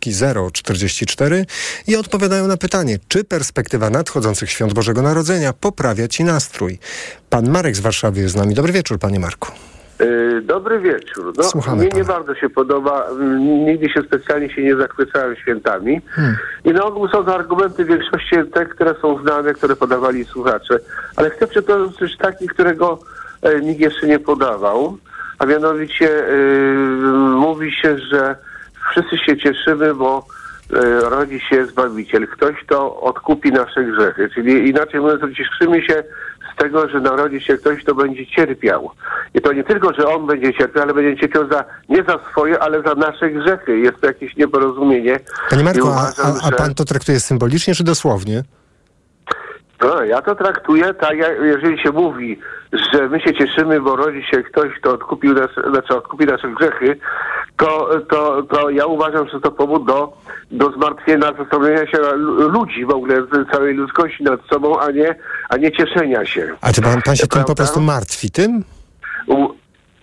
044 i odpowiadają na pytanie, czy perspektywa nadchodzących świąt Bożego Narodzenia poprawia Ci nastrój. Pan Marek z Warszawy jest z nami. Dobry wieczór, panie Marku. Yy, Dobry wieczór. No, Słuchamy mnie pana. nie bardzo się podoba. Mm, Nigdy się specjalnie się nie zachwycałem świętami. Hmm. I na ogół są to argumenty w większości te, które są znane, które podawali słuchacze. Ale chcę przytoczyć też taki, którego e, nikt jeszcze nie podawał. A mianowicie yy, mówi się, że wszyscy się cieszymy, bo e, rodzi się Zbawiciel. Ktoś, kto odkupi nasze grzechy. Czyli inaczej mówiąc, cieszymy się tego, że narodzi się ktoś, kto będzie cierpiał. I to nie tylko, że on będzie cierpiał, ale będzie cierpiał za, nie za swoje, ale za nasze grzechy. Jest to jakieś nieporozumienie. Panie Marku, a, uważam, a, a pan to traktuje symbolicznie czy dosłownie? No, ja to traktuję tak, jak, jeżeli się mówi, że my się cieszymy, bo rodzi się ktoś, kto odkupił nas, znaczy odkupi nasze grzechy, to, to, to ja uważam, że to powód do, do zmartwienia, zastanowienia się lu- ludzi w ogóle, całej ludzkości nad sobą, a nie, a nie cieszenia się. A czy pan, pan się tym Prawda? po prostu martwi? Tym?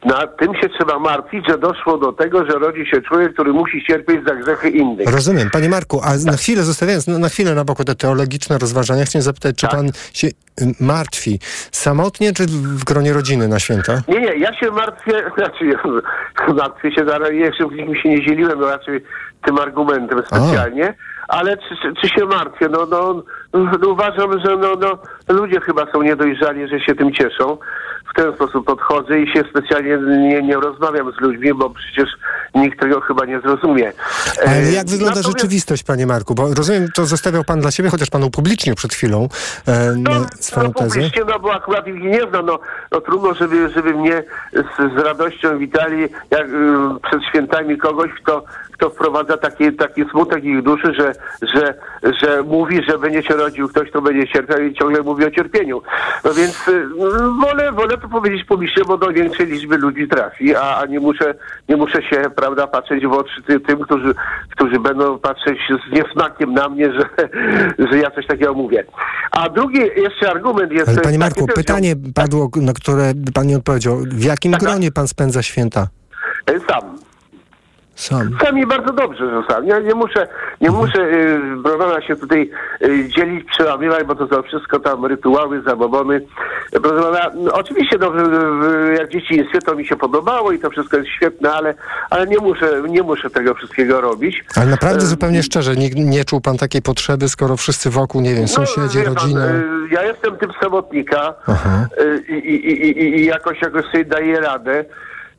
Na tym się trzeba martwić, że doszło do tego, że rodzi się człowiek, który musi cierpieć za grzechy innych. Rozumiem. Panie Marku, a na chwilę zostawiając, na, na chwilę na boku te teologiczne rozważania, chciałem zapytać, Tak. czy pan się y, martwi samotnie, czy w gronie rodziny na święta? Nie, nie, ja się martwię, [laughs] znaczy martwię się, jeszcze nikim się nie dzieliłem no raczej tym argumentem specjalnie, ale czy, czy, czy się martwię? No, no, no uważam, że no, no, ludzie chyba są niedojrzali, że się tym cieszą. W ten sposób podchodzę i się specjalnie nie, nie rozmawiam z ludźmi, bo przecież nikt tego chyba nie zrozumie. Ale E, jak wygląda natomiast- rzeczywistość, panie Marku? Bo rozumiem, to zostawiał pan dla siebie, chociaż pan upublicznił przed chwilą e, No, swoją tezę. publicznie, no bo akurat ich nie znam, no, no trudno, żeby, żeby mnie z, z radością witali jak, y, przed świętami kogoś, kto, kto wprowadza taki, taki smutek ich duszy, że, że, że mówi, że będzie się rodził ktoś, kto będzie cierpiał i ciągle mówi o cierpieniu. No więc y, wolę, wolę to powiedzieć publicznie, bo do większej liczby ludzi trafi, a, a nie muszę, nie muszę się, prawda, patrzeć w oczy ty, tym, którzy, którzy będą patrzeć z niesmakiem na mnie, że, że ja coś takiego mówię. A drugi jeszcze argument jest... Ale panie Marku, pytanie padło, na które pan nie odpowiedział. W jakim gronie pan spędza święta? E, Sam. Sam. Sam i bardzo dobrze, że sam. Ja nie muszę, nie muszę y, się tutaj y, dzielić, przełamywać, bo to są wszystko tam rytuały, zabobony. Proszę pana, no, oczywiście no, jak dzieciństwie to mi się podobało i to wszystko jest świetne, ale, ale nie, muszę, nie muszę tego wszystkiego robić. Ale naprawdę E, zupełnie szczerze, nie, nie czuł pan takiej potrzeby, skoro wszyscy wokół, nie wiem, sąsiedzi, wie pan, rodzina. y, ja jestem typ samotnika y, i, i, i, i, i jakoś, jakoś sobie daję radę.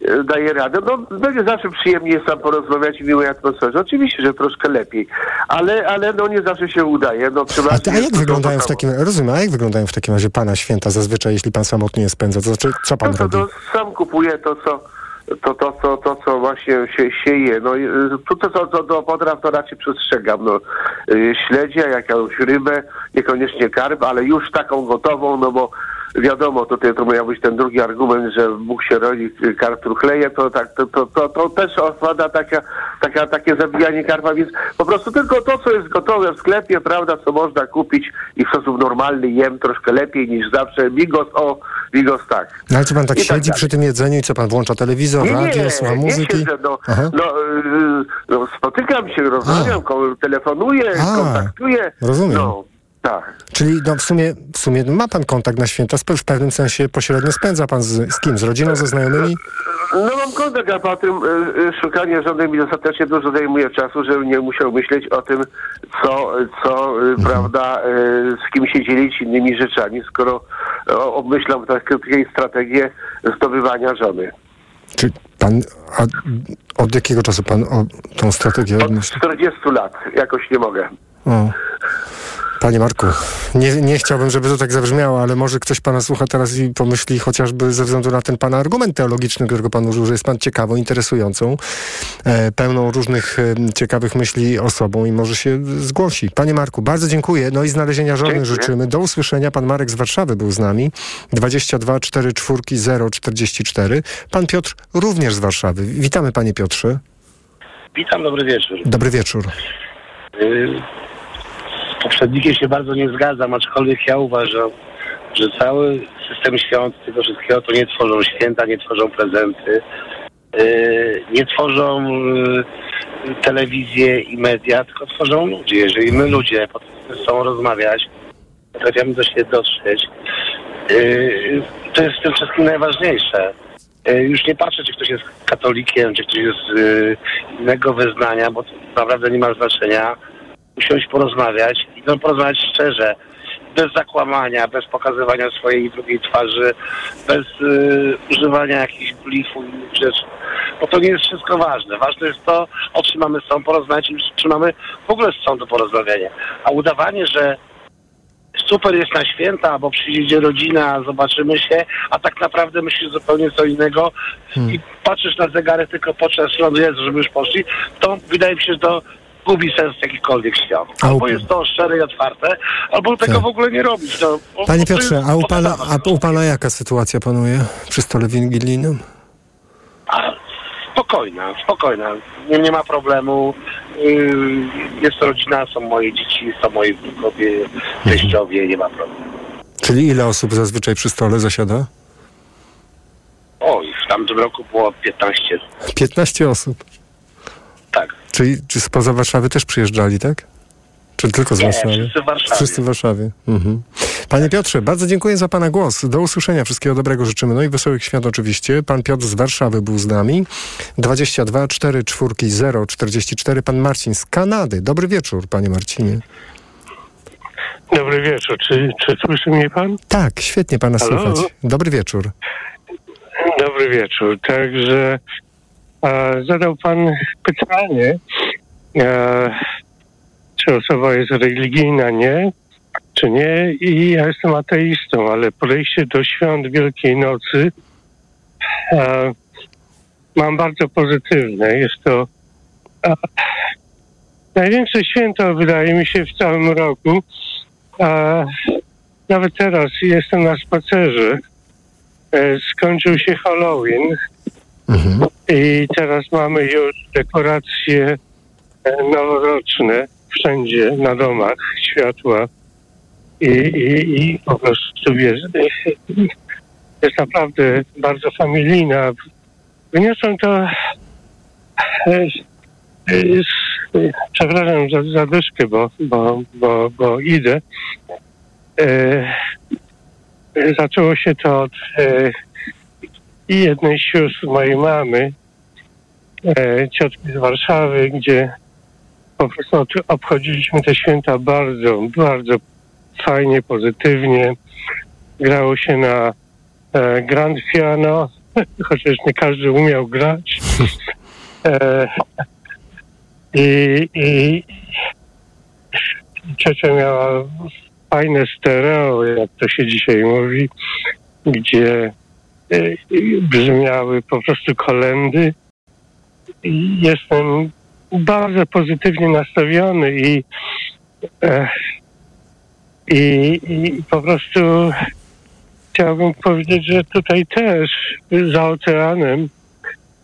E, daje radę. No, będzie zawsze przyjemnie jest tam porozmawiać w miłej atmosferze. Oczywiście, że troszkę lepiej, ale, ale no nie zawsze się udaje. No, A, a jak wyglądają w takim, rozumiem, a jak wyglądają w takim razie pana święta zazwyczaj, jeśli pan samotnie spędza? To znaczy, co pan No to, robi? to sam kupuję to, co to, to, to, to, co właśnie się, się je. No, y, to, to, to, to do potraw to raczej przestrzegam. No, y, śledzia, jakąś rybę, niekoniecznie karp, ale już taką gotową, no bo wiadomo, tutaj to miał być ten drugi argument, że Bóg się rodzi, y, karp truchleje, to, tak, to, to, to, to też osłada taka, taka, takie zabijanie karpa, więc po prostu tylko to, co jest gotowe w sklepie, prawda, co można kupić i w sposób normalny jem troszkę lepiej niż zawsze. Bigos o, bigos tak. No ale co pan tak I tak siedzi dalej. przy tym jedzeniu i co pan włącza telewizor, Nie, radio, nie, słucha nie muzyki? siedzę, no, no, yy, no, spotykam się, rozmawiam, ko- telefonuję, A, kontaktuję. rozumiem. No, tak. Czyli no, w, sumie, w sumie ma pan kontakt na święta, w pewnym sensie pośrednio spędza pan z, z kim? Z rodziną, ze znajomymi? No mam kontakt, a po tym y, y, szukanie żony mi dostatecznie dużo zajmuje czasu, żebym nie musiał myśleć o tym, co, co y, prawda, y, z kim się dzielić innymi rzeczami, skoro obmyślam takie, takie strategię zdobywania żony. Czy pan, a od jakiego czasu pan o, tą strategię Od odmyśla? 40 lat jakoś nie mogę. O. Panie Marku, nie, nie chciałbym, żeby to tak zabrzmiało, ale może ktoś pana słucha teraz i pomyśli chociażby ze względu na ten pana argument teologiczny, którego pan użył, że jest pan ciekawą, interesującą, e, pełną różnych e, ciekawych myśli osobą i może się zgłosi. Panie Marku, bardzo dziękuję. No i znalezienia żony Dziękuję. życzymy. Do usłyszenia. Pan Marek z Warszawy był z nami. 22 44 0 44. Pan Piotr również z Warszawy. Witamy panie Piotrze. Witam, dobry wieczór. Dobry wieczór. Y, poprzednikiem się bardzo nie zgadzam, aczkolwiek ja uważam, że cały system świąt, tego wszystkiego to nie tworzą święta, nie tworzą prezenty, y, nie tworzą y, telewizje i media, tylko tworzą ludzie. Jeżeli my ludzie potrafimy ze sobą rozmawiać, potrafimy do siebie dotrzeć, y, to jest w tym wszystkim najważniejsze. Y, Już nie patrzę, czy ktoś jest katolikiem, czy ktoś jest z innego wyznania, bo to naprawdę nie ma znaczenia. Usiąść, porozmawiać i no, porozmawiać szczerze, bez zakłamania, bez pokazywania swojej drugiej twarzy, bez y, używania jakichś blifów i innych rzeczy. Bo to nie jest wszystko ważne. Ważne jest to, o czym mamy z sobą porozmawiać i czy mamy w ogóle z sobą do porozmawiania. A udawanie, że super jest na święta, bo przyjdzie rodzina, zobaczymy się, a tak naprawdę myślisz zupełnie co innego i patrzysz na zegarek tylko podczas Jezu, żeby już poszli, to wydaje mi się, że to gubi sens jakichkolwiek świąt. U- Albo jest to szczere i otwarte, albo tego Tak. w ogóle nie robić. No, Panie Piotrze, a u pana, a u pana jaka sytuacja panuje przy stole wigilijnym? A, spokojna, spokojna. Nie, nie ma problemu. Yy, jest rodzina, są moje dzieci, są moi wnukowie, teściowie, nie ma problemu. Czyli ile osób zazwyczaj przy stole zasiada? Oj, w tamtym roku było 15. 15 osób. Tak. Czyli czy spoza Warszawy też przyjeżdżali, tak? Czy tylko z Nie, Warszawy? wszyscy w Warszawie. Wszyscy w Warszawie. Mhm. Panie Piotrze, bardzo dziękuję za Pana głos. Do usłyszenia. Wszystkiego dobrego życzymy. No i wesołych świąt oczywiście. Pan Piotr z Warszawy był z nami. 22 4 4 0 44. Pan Marcin z Kanady. Dobry wieczór, Panie Marcinie. Dobry wieczór. Czy, czy słyszy mnie pan? Tak, świetnie Pana Halo? słychać. Dobry wieczór. Dobry wieczór. Także zadał pan pytanie, e, czy osoba jest religijna, nie, czy nie. I ja jestem ateistą, ale podejście do świąt Wielkiej Nocy e, mam bardzo pozytywne. Jest to e, największe święto, wydaje mi się, w całym roku. Nawet teraz jestem na spacerze. Skończył się Halloween i teraz mamy już dekoracje e, noworoczne wszędzie na domach, światła i, i, i po prostu jest, jest naprawdę bardzo familijna. Wyniosłem to e, e, przepraszam za zadyszkę, bo, bo, bo, bo idę. E, zaczęło się to od e, jednej sióstr mojej mamy, ciotki z Warszawy, gdzie po prostu od- obchodziliśmy te święta bardzo, bardzo fajnie, pozytywnie. Grało się na e, grand piano [laughs] chociaż nie każdy umiał grać. E, I, i ciocia miała fajne stereo, jak to się dzisiaj mówi, gdzie e, brzmiały po prostu kolendy. Jestem bardzo pozytywnie nastawiony i, e, i, i po prostu chciałbym powiedzieć, że tutaj też za oceanem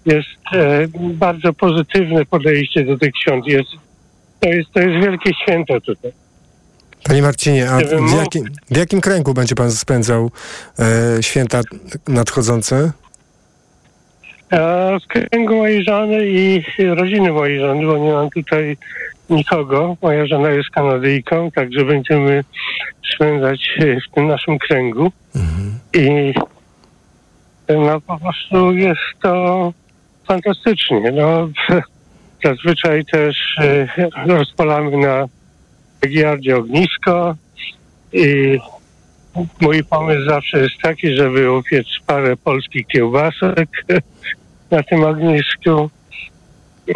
jest e, bardzo pozytywne podejście do tych świąt. Jest, to, jest, to jest wielkie święto tutaj. Panie Marcinie, a w jakim, w jakim kręgu będzie pan spędzał e, święta nadchodzące? W kręgu mojej żony i rodziny mojej żony, bo nie mam tutaj nikogo. Moja żona jest Kanadyjką, także będziemy spędzać w tym naszym kręgu. I no po prostu jest to fantastycznie. No, [laughs] zazwyczaj też e, rozpalamy na Giardzie ognisko i mój pomysł zawsze jest taki, żeby upiec parę polskich kiełbasek [laughs] na tym ognisku.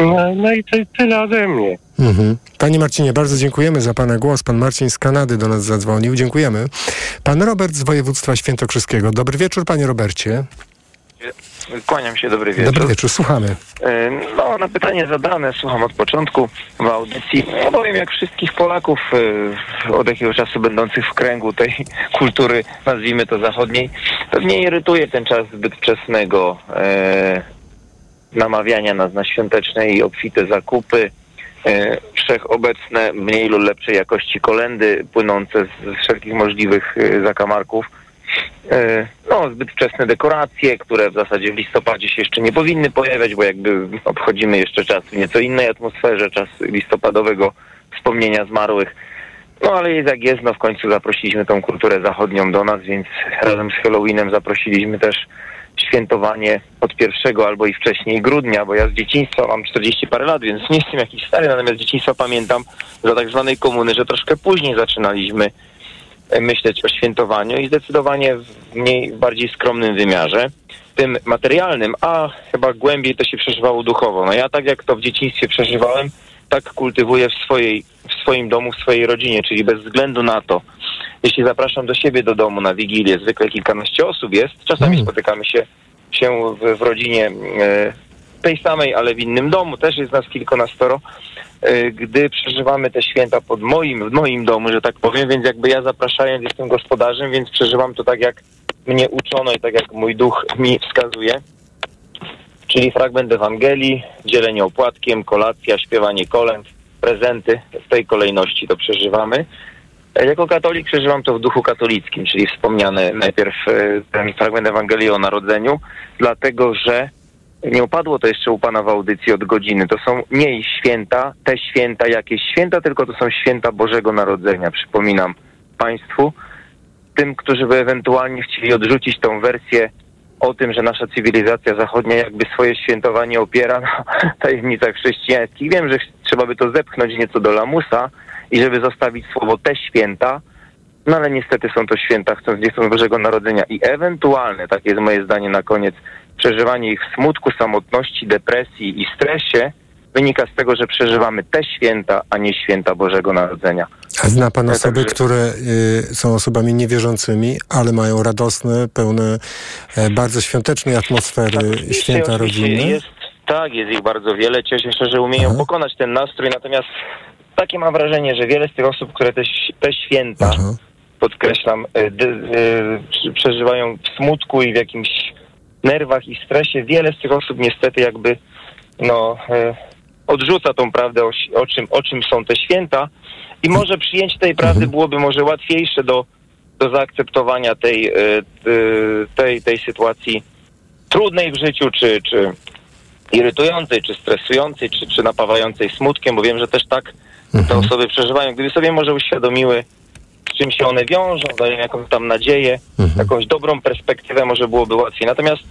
No, no i to tyle ode mnie. Mhm. Panie Marcinie, bardzo dziękujemy za Pana głos. Pan Marcin z Kanady do nas zadzwonił. Dziękujemy. Pan Robert z województwa świętokrzyskiego. Dobry wieczór, Panie Robercie. Kłaniam się, dobry wieczór. Dobry wieczór, słuchamy. E, No, na pytanie zadane, słucham od początku w audycji. Ja powiem, jak wszystkich Polaków e, od jakiegoś czasu będących w kręgu tej [laughs] kultury, nazwijmy to zachodniej, pewnie irytuje ten czas zbyt wczesnego e, namawiania nas na świąteczne i obfite zakupy, e, wszechobecne mniej lub lepszej jakości kolendy płynące z, z wszelkich możliwych e, zakamarków. E, No, zbyt wczesne dekoracje, które w zasadzie w listopadzie się jeszcze nie powinny pojawiać, bo jakby obchodzimy jeszcze czas w nieco innej atmosferze, czas listopadowego wspomnienia zmarłych. No ale jest jak jest, no w końcu zaprosiliśmy tą kulturę zachodnią do nas, więc razem z Halloweenem zaprosiliśmy też świętowanie od pierwszego albo i wcześniej grudnia, bo ja z dzieciństwa mam 40 parę lat, więc nie jestem jakiś stary, natomiast z dzieciństwa pamiętam za tak zwanej komuny, że troszkę później zaczynaliśmy myśleć o świętowaniu i zdecydowanie w mniej, w bardziej skromnym wymiarze, tym materialnym, a chyba głębiej to się przeżywało duchowo. No ja tak jak to w dzieciństwie przeżywałem, tak kultywuję w swojej, w swoim domu, w swojej rodzinie, czyli bez względu na to, jeśli zapraszam do siebie do domu na Wigilię, zwykle kilkanaście osób jest, czasami spotykamy się, się w, w rodzinie e, tej samej, ale w innym domu, też jest nas kilkunastoro, e, gdy przeżywamy te święta pod moim, w moim domu, że tak powiem, więc jakby ja zapraszając jestem gospodarzem, więc przeżywam to tak jak mnie uczono i tak jak mój duch mi wskazuje. Czyli fragment Ewangelii, dzielenie opłatkiem, kolacja, śpiewanie kolęd, prezenty. W tej kolejności to przeżywamy. E, Jako katolik przeżywam to w duchu katolickim, czyli wspomniany najpierw e, ten fragment Ewangelii o narodzeniu, dlatego że nie upadło to jeszcze u Pana w audycji od godziny. To są nie święta, te święta jakieś święta, tylko to są święta Bożego Narodzenia. Przypominam Państwu, tym, którzy by ewentualnie chcieli odrzucić tą wersję o tym, że nasza cywilizacja zachodnia jakby swoje świętowanie opiera na [laughs] tajemnicach chrześcijańskich. Wiem, że trzeba by to zepchnąć nieco do lamusa i żeby zostawić słowo te święta, no ale niestety są to święta, chcąc nie chcąc Bożego Narodzenia i ewentualne, takie jest moje zdanie na koniec, przeżywanie ich w smutku, samotności, depresji i stresie wynika z tego, że przeżywamy te święta, a nie święta Bożego Narodzenia. A zna Pan Ja osoby, także- które y, są osobami niewierzącymi, ale mają radosne, pełne e, bardzo świątecznej atmosfery święta Oczywiście rodzinne? Jest, tak, jest ich bardzo wiele. Cieszę się, że umieją pokonać ten nastrój, natomiast takie mam wrażenie, że wiele z tych osób, które te, te święta, podkreślam, y, przeżywają w smutku i w jakimś nerwach i stresie, wiele z tych osób niestety jakby no, y, odrzuca tą prawdę, o, o, czym, o czym są te święta. I może przyjęcie tej prawdy byłoby może łatwiejsze do, do zaakceptowania tej, y, y, tej, tej sytuacji trudnej w życiu, czy, czy irytującej, czy stresującej, czy, czy napawającej smutkiem, bo wiem, że też tak te osoby przeżywają. Gdyby sobie może uświadomiły, czym się one wiążą, dają jakąś tam nadzieję, jakąś dobrą perspektywę, może byłoby łatwiej. Natomiast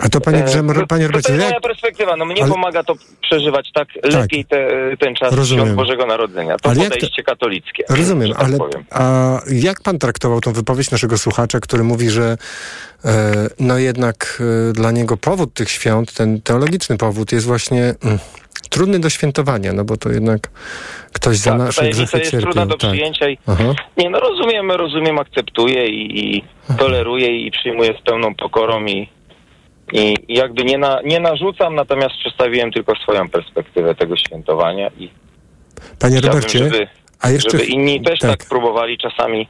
A to panie, e, Grzem, to, panie to Robercie, jest jak, moja perspektywa. No mnie ale- pomaga to przeżywać tak, lepiej te, ten czas Rozumiem. świąt Bożego Narodzenia. To Ale jak to- podejście katolickie. rozumiem, że tak ale powiem. a jak pan traktował tą wypowiedź naszego słuchacza, który mówi, że no jednak e, dla niego powód tych świąt, ten teologiczny powód jest właśnie mm, trudny do świętowania, no bo to jednak ktoś za Tak, nasze grzechy jest cierpiał. trudna do tak. przyjęcia i Aha. nie no rozumiem, rozumiem, akceptuję i, i toleruję i przyjmuję z pełną pokorą i, i jakby nie, na, nie narzucam, natomiast przedstawiłem tylko swoją perspektywę tego świętowania i Panie Robercie, żeby, a jeszcze... żeby inni też tak. tak. próbowali czasami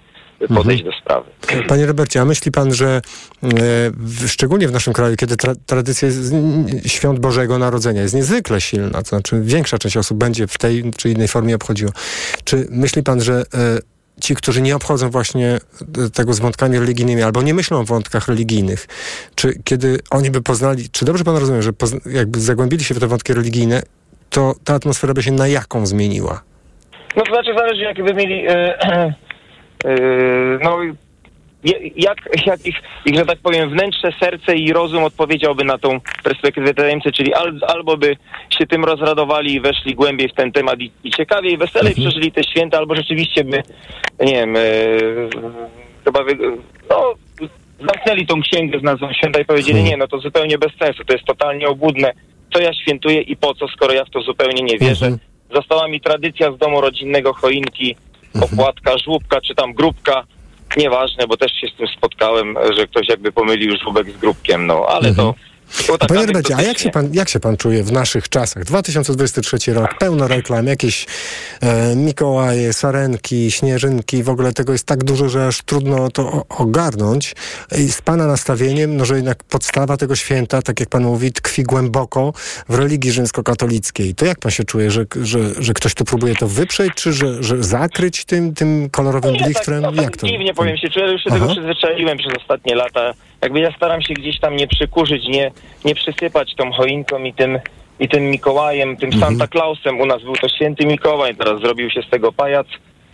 podejść do sprawy. Panie Robercie, a myśli pan, że e, szczególnie w naszym kraju, kiedy tra, tradycja świąt Bożego Narodzenia jest niezwykle silna, to znaczy większa część osób będzie w tej czy innej formie obchodziła. Czy myśli pan, że e, ci, którzy nie obchodzą właśnie e, tego z wątkami religijnymi, albo nie myślą o wątkach religijnych, czy kiedy oni by poznali, czy dobrze pan rozumie, że jakby zagłębili się w te wątki religijne, to ta atmosfera by się na jaką zmieniła? No to znaczy zależy jakby mieli e, [clears throat] no je- jak, jak ich, ich, że tak powiem, wnętrze, serce i rozum odpowiedziałby na tą perspektywę tajemnicy, czyli al, albo by się tym rozradowali i weszli głębiej w ten temat i, i ciekawiej, weselej przeżyli te święta, albo rzeczywiście by, nie wiem, e, chyba wy, no, zamknęli tą księgę z nazwą święta i powiedzieli, nie, no to zupełnie bez sensu, to jest totalnie obłudne, co ja świętuję i po co, skoro ja w to zupełnie nie wierzę. Została mi tradycja z domu rodzinnego, choinki, opłatka, żłóbka czy tam grupka, nieważne, bo też się z tym spotkałem, że ktoś jakby pomylił żłóbek z grupkiem, no ale to... to A tak panie Robercie, a jak się, pan, jak się pan czuje w naszych czasach? 2023 rok, pełno reklam, jakieś e, Mikołaje, Sarenki, Śnieżynki, w ogóle tego jest tak dużo, że aż trudno to ogarnąć. I z pana nastawieniem, no że jednak podstawa tego święta, tak jak pan mówi, tkwi głęboko w religii rzymskokatolickiej. To jak pan się czuje, że, że, że ktoś tu próbuje to wyprzeć, czy że, że zakryć tym, tym kolorowym Nie, tak, blichtrem? no, tak jak to? dziwnie powiem się, czuję, już się Aha. tego przyzwyczaiłem przez ostatnie lata. Jakby ja staram się gdzieś tam nie przykurzyć, nie, nie przysypać tą choinką i tym, i tym Mikołajem, tym Mhm. Santa Clausem. U nas był to święty Mikołaj, teraz zrobił się z tego pajac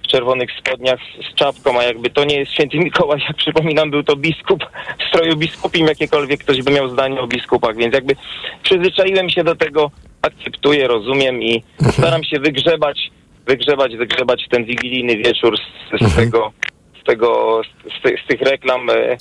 w czerwonych spodniach z, z czapką, a jakby to nie jest święty Mikołaj, [laughs] jak przypominam, był to biskup w stroju biskupim, jakiekolwiek ktoś by miał zdanie o biskupach, więc jakby przyzwyczaiłem się do tego, akceptuję, rozumiem i staram się wygrzebać, wygrzebać, wygrzebać ten wigilijny wieczór z, z tego, z tego, z, ty, z tych reklam, e,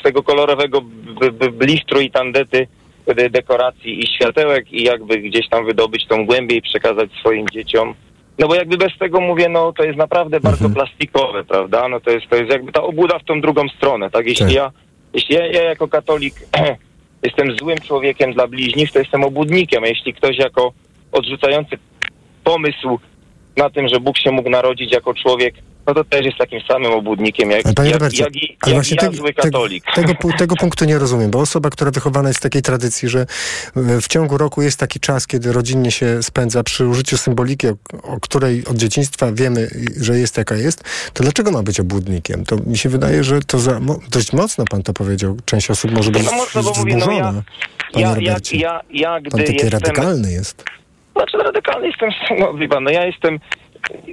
z, tego kolorowego b, b, blichtru i tandety de, dekoracji i światełek i jakby gdzieś tam wydobyć tą głębię i przekazać swoim dzieciom. No bo jakby bez tego mówię, no to jest naprawdę bardzo plastikowe, prawda? No to jest, to jest jakby ta obuda w tą drugą stronę, tak? Jeśli Tak. ja, jeśli ja, ja jako katolik [clears throat] jestem złym człowiekiem dla bliźnich, to jestem obłudnikiem, a jeśli ktoś jako odrzucający pomysł na tym, że Bóg się mógł narodzić jako człowiek, no to też jest takim samym obłudnikiem jak, Panie jak, Robercie, jak, ale jak właśnie te- zły te- katolik. [laughs] Tego, tego punktu nie rozumiem, bo osoba, która wychowana jest w takiej tradycji, że w ciągu roku jest taki czas, kiedy rodzinnie się spędza przy użyciu symboliki, o, o której od dzieciństwa wiemy, że jest jaka jest, to dlaczego ma być obłudnikiem? To mi się wydaje, że to za, mo, dość mocno pan to powiedział. Część osób może być No mocno, bo no ja, ja, ja, ja, pan taki jestem... radykalny jest. Znaczy radykalny jestem, [laughs] no wie pan, no ja jestem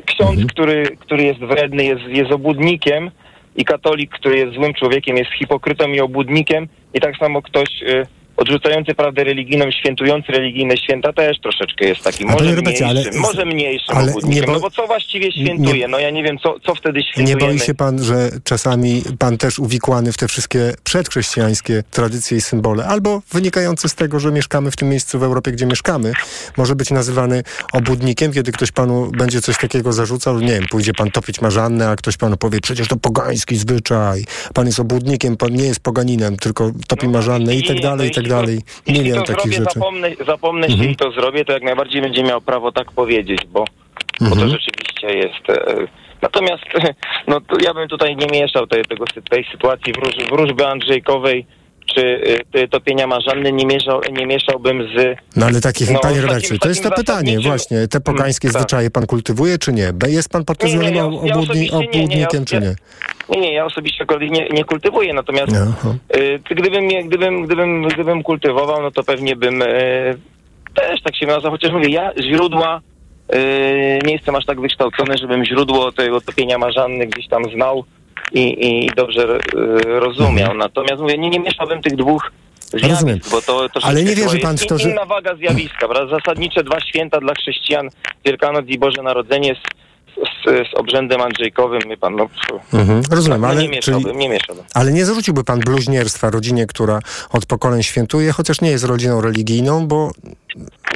ksiądz, Mhm. który, który jest wredny, jest, jest obłudnikiem i katolik, który jest złym człowiekiem, jest hipokrytą i obłudnikiem i tak samo ktoś y, odrzucający prawdę religijną, świętujący religijne święta też troszeczkę jest taki, może Robercie, mniejszym, ale- może mniejszym ale nie bo- no bo co właściwie świętuje? nie- No ja nie wiem, co, co wtedy Nie świętujemy. boi się pan, że czasami pan też uwikłany w te wszystkie przedchrześcijańskie tradycje i symbole, albo wynikające z tego, że mieszkamy w tym miejscu w Europie, gdzie mieszkamy, może być nazywany obłudnikiem, kiedy ktoś panu będzie coś takiego zarzucał, nie wiem, pójdzie pan topić marzannę, a ktoś panu powie, przecież to pogański zwyczaj, pan jest obłudnikiem, pan nie jest poganinem, tylko topi marzannę i tak nie, dalej, no i tak to- dalej. [laughs] Jeśli Milion to takich zrobię, rzeczy. zapomnę, zapomnę się Mhm. i to zrobię, to jak najbardziej będzie miał prawo tak powiedzieć, bo, bo to Mhm. rzeczywiście jest. E, natomiast [laughs] no, ja bym tutaj nie mieszał tej, tego, tej sytuacji wróż, wróżby Andrzejkowej czy e, topienia marzanny, nie, mieszał, nie mieszałbym z... No ale takich, No, panie takim- to jest to pytanie właśnie, te pogańskie Mm, tak. zwyczaje pan kultywuje, czy nie? Jest pan względem ja- ja obłudni, osobiście nie, nie, ja- obłudnikiem, czy nie? Nie, nie, ja osobiście akurat nie, nie kultywuję, natomiast y, gdybym, gdybym, gdybym, gdybym kultywował, no to pewnie bym y, też tak się miał, chociaż mówię, ja źródła y, nie jestem aż tak wykształcony, żebym źródło tego topienia marzanny gdzieś tam znał i, i dobrze y, rozumiał. Natomiast mówię, nie, nie mieszałbym tych dwóch zjawisk, bo to, to Ale nie wierzy pan jest w to, że- inna waga zjawiska, prawda? Zasadnicze dwa święta dla chrześcijan, Wielkanoc i Boże Narodzenie z, z, z obrzędem Andrzejkowym, my pan, no, Mhm, rozumiem, no ale, nie, mieszałbym, czyli, nie mieszałbym. ale nie zarzuciłby pan bluźnierstwa rodzinie, która od pokoleń świętuje, chociaż nie jest rodziną religijną, bo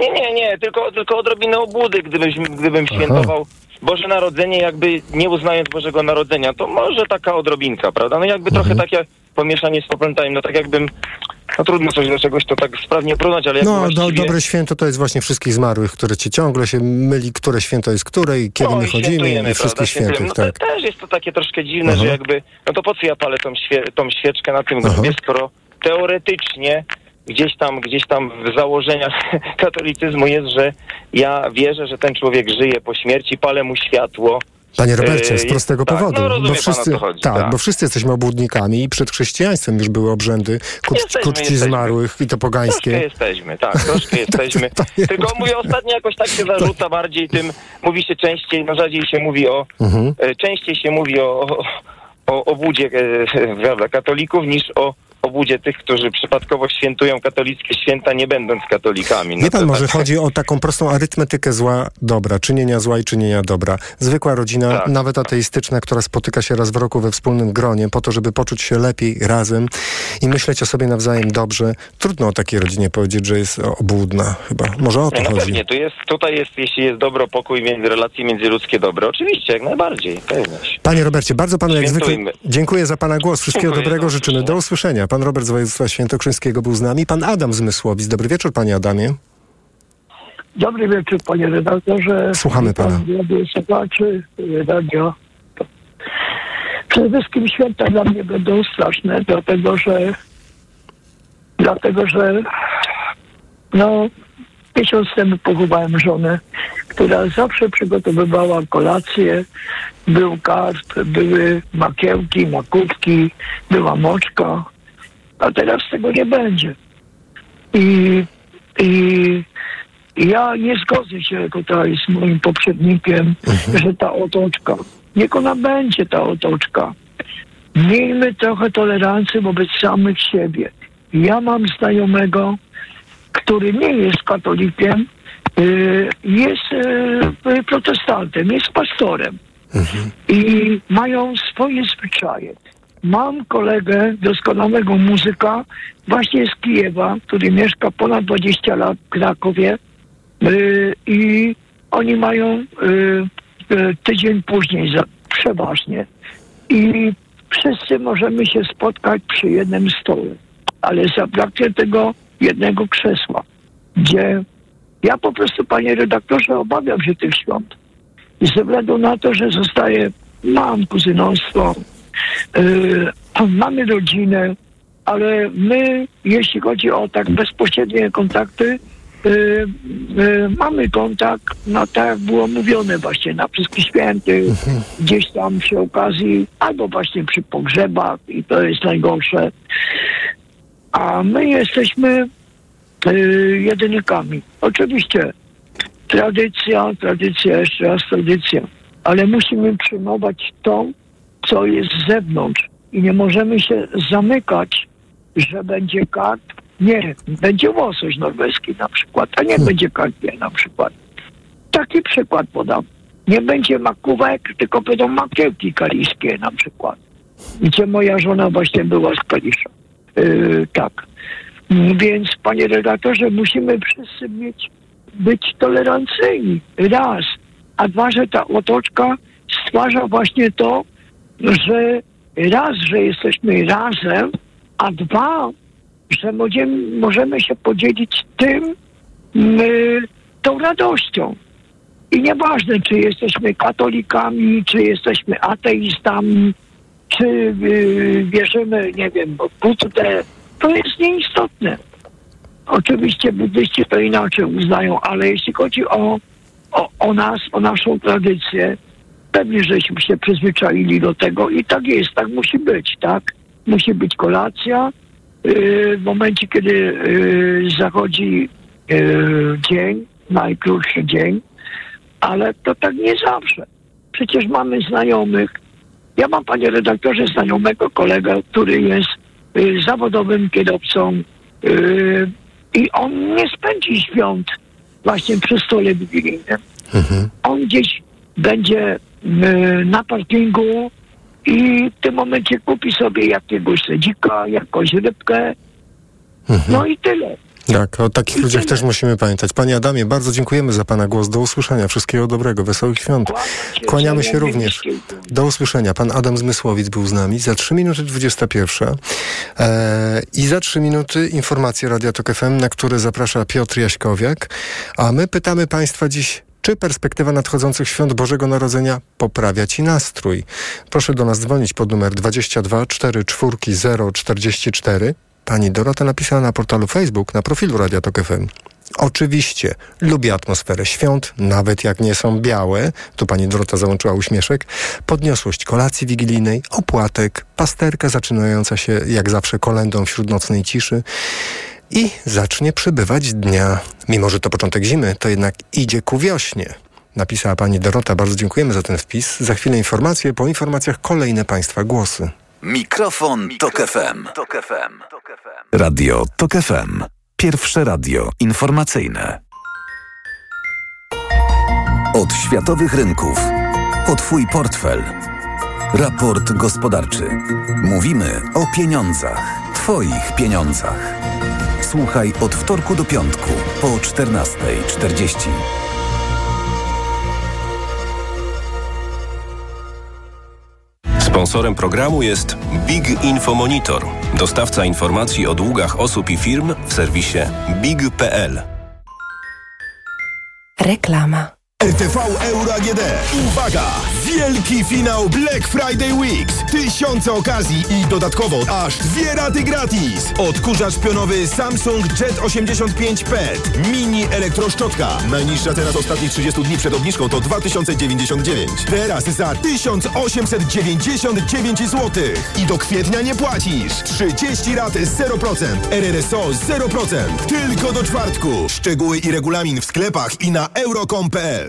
Nie, nie, nie, tylko, tylko odrobinę obłudy, gdybym, gdybym świętował Boże Narodzenie, jakby nie uznając Bożego Narodzenia, to może taka odrobinka, prawda? No jakby Mhm. trochę takie pomieszanie z popętaniem, no tak jakbym, no trudno coś do czegoś to tak sprawnie porównać, ale jakby no, do, właściwie... dobre święto to jest właśnie wszystkich zmarłych, które ci ciągle się myli, które święto jest które i kiedy No my chodzimy i wszystkich świętych, tak. No to też jest to takie troszkę dziwne, Aha. że jakby, no to po co ja palę tą, świe, tą świeczkę na tym grobie, skoro teoretycznie gdzieś tam, gdzieś tam w założeniach [laughs] katolicyzmu jest, że ja wierzę, że ten człowiek żyje po śmierci, palę mu światło. Panie Robercie, z prostego tak, powodu. No bo wszyscy, chodzi. tak, tak. bo wszyscy jesteśmy obłudnikami i przed chrześcijaństwem już były obrzędy ku, Jesteśmy, ku czci jesteśmy. zmarłych i to Troszkę pogańskie. jesteśmy, tak, troszkę [laughs] jesteśmy. Tylko mówię, ostatnio jakoś tak się zarzuca bardziej tym, mówi się częściej, no rzadziej się mówi o, Mhm. e, częściej się mówi o, o, o obłudzie e, prawda, katolików niż o obłudzie tych, którzy przypadkowo świętują katolickie święta, nie będąc katolikami. No Wie pan, może tak. chodzi o taką prostą arytmetykę zła, dobra, czynienia zła i czynienia dobra. Zwykła rodzina, Tak. nawet ateistyczna, która spotyka się raz w roku we wspólnym gronie po to, żeby poczuć się lepiej razem i myśleć o sobie nawzajem dobrze. Trudno o takiej rodzinie powiedzieć, że jest obłudna chyba. Może o to no chodzi. pewnie, tu jest, tutaj jest, jeśli jest dobro, pokój, między relacje międzyludzkie dobre, oczywiście, jak najbardziej, pewność. Panie Robercie, bardzo panu jak zwykle dziękuję za pana głos. Wszystkiego Dziękuję, dobrego do życzymy. Do usłyszenia. Pan Robert z województwa świętokrzyskiego był z nami. Pan Adam z Mysłowic. Dobry wieczór, panie Adamie. Dobry wieczór, panie redaktorze. Słuchamy pana. Radio słuchaczy, radio. Przede wszystkim święta dla mnie będą straszne, dlatego że dlatego, że no miesiąc temu pochowałem żonę, która zawsze przygotowywała kolację, był karp, były makiełki, makówki, była moczka, a teraz tego nie będzie. I, i ja nie zgodzę się tutaj z moim poprzednikiem, że ta otoczka, niech ona będzie ta otoczka. Miejmy trochę tolerancji wobec samych siebie. Ja mam znajomego, który nie jest katolikiem, y, jest y, protestantem, jest pastorem i mają swoje zwyczaje. Mam kolegę, doskonałego muzyka, właśnie z Kijewa, który mieszka ponad 20 lat w Krakowie y, i oni mają y, y, tydzień później za, przeważnie. I wszyscy możemy się spotkać przy jednym stole, ale zabraknie tego jednego krzesła, gdzie ja po prostu, panie redaktorze, obawiam się tych świąt. I ze względu na to, że zostaje, mam kuzynostwo, yy, mamy rodzinę, ale my, jeśli chodzi o tak bezpośrednie kontakty, yy, yy, mamy kontakt, no tak jak było mówione właśnie na wszystkich świętych, gdzieś tam przy okazji, albo właśnie przy pogrzebach i to jest najgorsze. A my jesteśmy yy, jedynikami. Oczywiście tradycja, tradycja, jeszcze raz tradycja, ale musimy przyjmować to, co jest z zewnątrz i nie możemy się zamykać, że będzie karp. Nie, będzie łosoś norweski na przykład, a nie będzie karpie na przykład. Taki przykład podam. Nie będzie makówek, tylko będą makiełki kaliskie na przykład. Gdzie moja żona właśnie była z Kalisza. Yy, tak. Więc, panie redaktorze, musimy wszyscy mieć, być tolerancyjni. Raz. A dwa, że ta otoczka stwarza właśnie to, że raz, że jesteśmy razem, a dwa, że możemy, możemy się podzielić tym, y, tą radością. I nieważne, czy jesteśmy katolikami, czy jesteśmy ateistami, czy y, wierzymy, nie wiem, w Buddę, to jest nieistotne. Oczywiście buddyści to inaczej uznają, ale jeśli chodzi o, o, o nas, o naszą tradycję, pewnie żeśmy się przyzwyczaili do tego i tak jest, tak musi być, tak? Musi być kolacja. Yy, w momencie, kiedy yy, zachodzi yy, dzień, najkrótszy dzień, ale to tak nie zawsze. Przecież mamy znajomych. Ja mam, panie redaktorze, znajomego kolegę, który jest y, zawodowym kierowcą y, i on nie spędzi świąt właśnie przy stole wigilijnym. On gdzieś będzie y, na parkingu i w tym momencie kupi sobie jakiegoś sedzika, jakąś rybkę. No i tyle. Tak, o takich ludziach też musimy pamiętać. Panie Adamie, bardzo dziękujemy za Pana głos. Do usłyszenia. Wszystkiego dobrego, wesołych świąt. Kłaniamy się również. Do usłyszenia. Pan Adam Zmysłowic był z nami. Za 3 minuty 21. Eee, I za 3 minuty informacje Radia Tok FM, na które zaprasza Piotr Jaśkowiak. A my pytamy Państwa dziś, czy perspektywa nadchodzących świąt Bożego Narodzenia poprawia Ci nastrój? Proszę do nas dzwonić pod numer 22 44 044. Pani Dorota napisała na portalu Facebook, na profilu Radia Tok FM. Oczywiście lubię atmosferę świąt, nawet jak nie są białe. Tu pani Dorota załączyła uśmieszek. Podniosłość kolacji wigilijnej, opłatek, pasterka zaczynająca się jak zawsze kolendą wśród nocnej ciszy. I zacznie przybywać dnia. Mimo, że to początek zimy, to jednak idzie ku wiośnie. Napisała pani Dorota. Bardzo dziękujemy za ten wpis. Za chwilę informacje, po informacjach kolejne państwa głosy. Mikrofon, Tok FM. Radio Tok FM. Pierwsze radio informacyjne. Od światowych rynków. O Twój portfel. Raport gospodarczy. Mówimy o pieniądzach. Twoich pieniądzach. Słuchaj od wtorku do piątku po 14.40. Sponsorem programu jest Big Info Monitor, dostawca informacji o długach osób i firm w serwisie big.pl. Reklama. RTV Euro AGD. Uwaga! Wielki finał Black Friday Weeks. Tysiące okazji i dodatkowo aż dwie raty gratis. Odkurzacz pionowy Samsung Jet 85 PET. Mini elektroszczotka. Najniższa teraz ostatnich 30 dni przed obniżką to 2099. Teraz za 1899 zł. I do kwietnia nie płacisz. 30 rat 0%. RRSO 0%. Tylko do czwartku. Szczegóły i regulamin w sklepach i na euro.com.pl.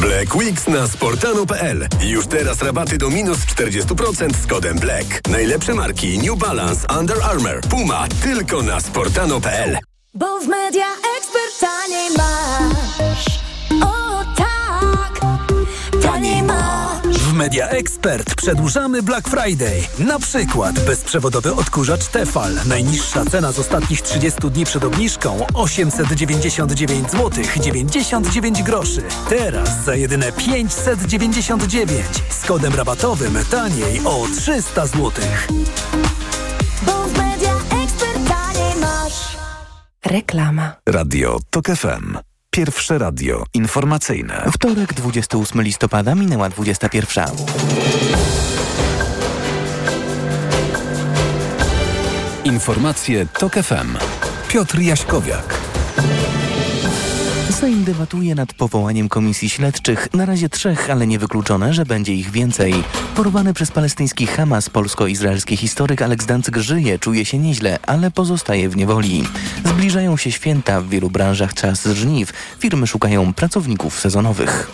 Black Weeks na sportano.pl. Już teraz rabaty do minus 40% z kodem Black. Najlepsze marki New Balance, Under Armour, Puma tylko na sportano.pl. Bo w Media Expert taniej masz. Media Expert przedłużamy Black Friday. Na przykład bezprzewodowy odkurzacz Tefal. Najniższa cena z ostatnich 30 dni przed obniżką 899 zł 99 groszy. Teraz za jedyne 599 z kodem rabatowym taniej o 300 zł. Bo w Media Expert taniej masz. Reklama. Radio Tok FM. Pierwsze radio informacyjne. Wtorek, 28 listopada, minęła 21. Informacje Tok FM. Piotr Jaśkowiak. Sejm debatuje nad powołaniem komisji śledczych. Na razie trzech, ale niewykluczone, że będzie ich więcej. Porwany przez palestyński Hamas polsko-izraelski historyk Aleks Dancyk żyje, czuje się nieźle, ale pozostaje w niewoli. Zbliżają się święta, w wielu branżach czas żniw. Firmy szukają pracowników sezonowych.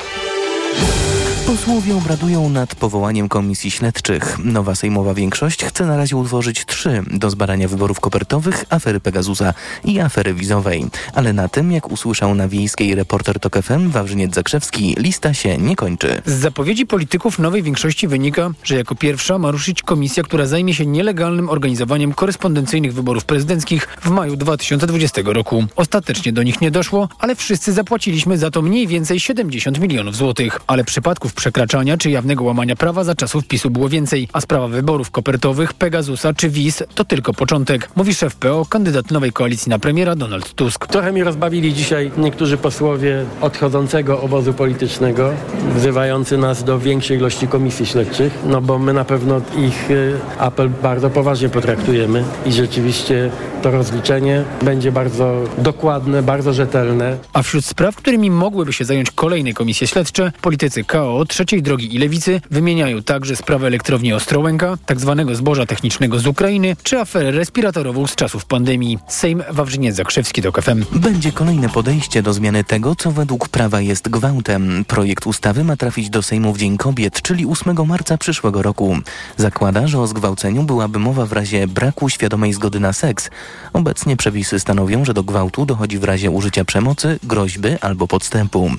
Posłowie obradują nad powołaniem komisji śledczych. Nowa sejmowa większość chce na razie utworzyć trzy do zbadania wyborów kopertowych, afery Pegasusa i afery wizowej. Ale na tym, jak usłyszał na wiejskiej reporter TOK FM Wawrzyniec Zakrzewski, lista się nie kończy. Z zapowiedzi polityków nowej większości wynika, że jako pierwsza ma ruszyć komisja, która zajmie się nielegalnym organizowaniem korespondencyjnych wyborów prezydenckich w maju 2020 roku. Ostatecznie do nich nie doszło, ale wszyscy zapłaciliśmy za to mniej więcej 70 milionów złotych. Ale przypadków przekraczania czy jawnego łamania prawa za czasów PiSu było więcej, a sprawa wyborów kopertowych, Pegasusa czy WIS to tylko początek, mówi szef PO, kandydat nowej koalicji na premiera Donald Tusk. Trochę mnie rozbawili dzisiaj niektórzy posłowie odchodzącego obozu politycznego, wzywający nas do większej ilości komisji śledczych, no bo my na pewno ich y, apel bardzo poważnie potraktujemy i rzeczywiście to rozliczenie będzie bardzo dokładne, bardzo rzetelne. A wśród spraw, którymi mogłyby się zająć kolejne komisje śledcze, politycy KO, Trzeciej Drogi i Lewicy wymieniają także sprawę elektrowni Ostrołęka, tzw. zboża technicznego z Ukrainy, czy aferę respiratorową z czasów pandemii. Sejm Wawrzyniec Zakrzewski do FM. Będzie kolejne podejście do zmiany tego, co według prawa jest gwałtem. Projekt ustawy ma trafić do Sejmu w Dzień Kobiet, czyli 8 marca przyszłego roku. Zakłada, że o zgwałceniu byłaby mowa w razie braku świadomej zgody na seks. Obecnie przepisy stanowią, że do gwałtu dochodzi w razie użycia przemocy, groźby albo podstępu.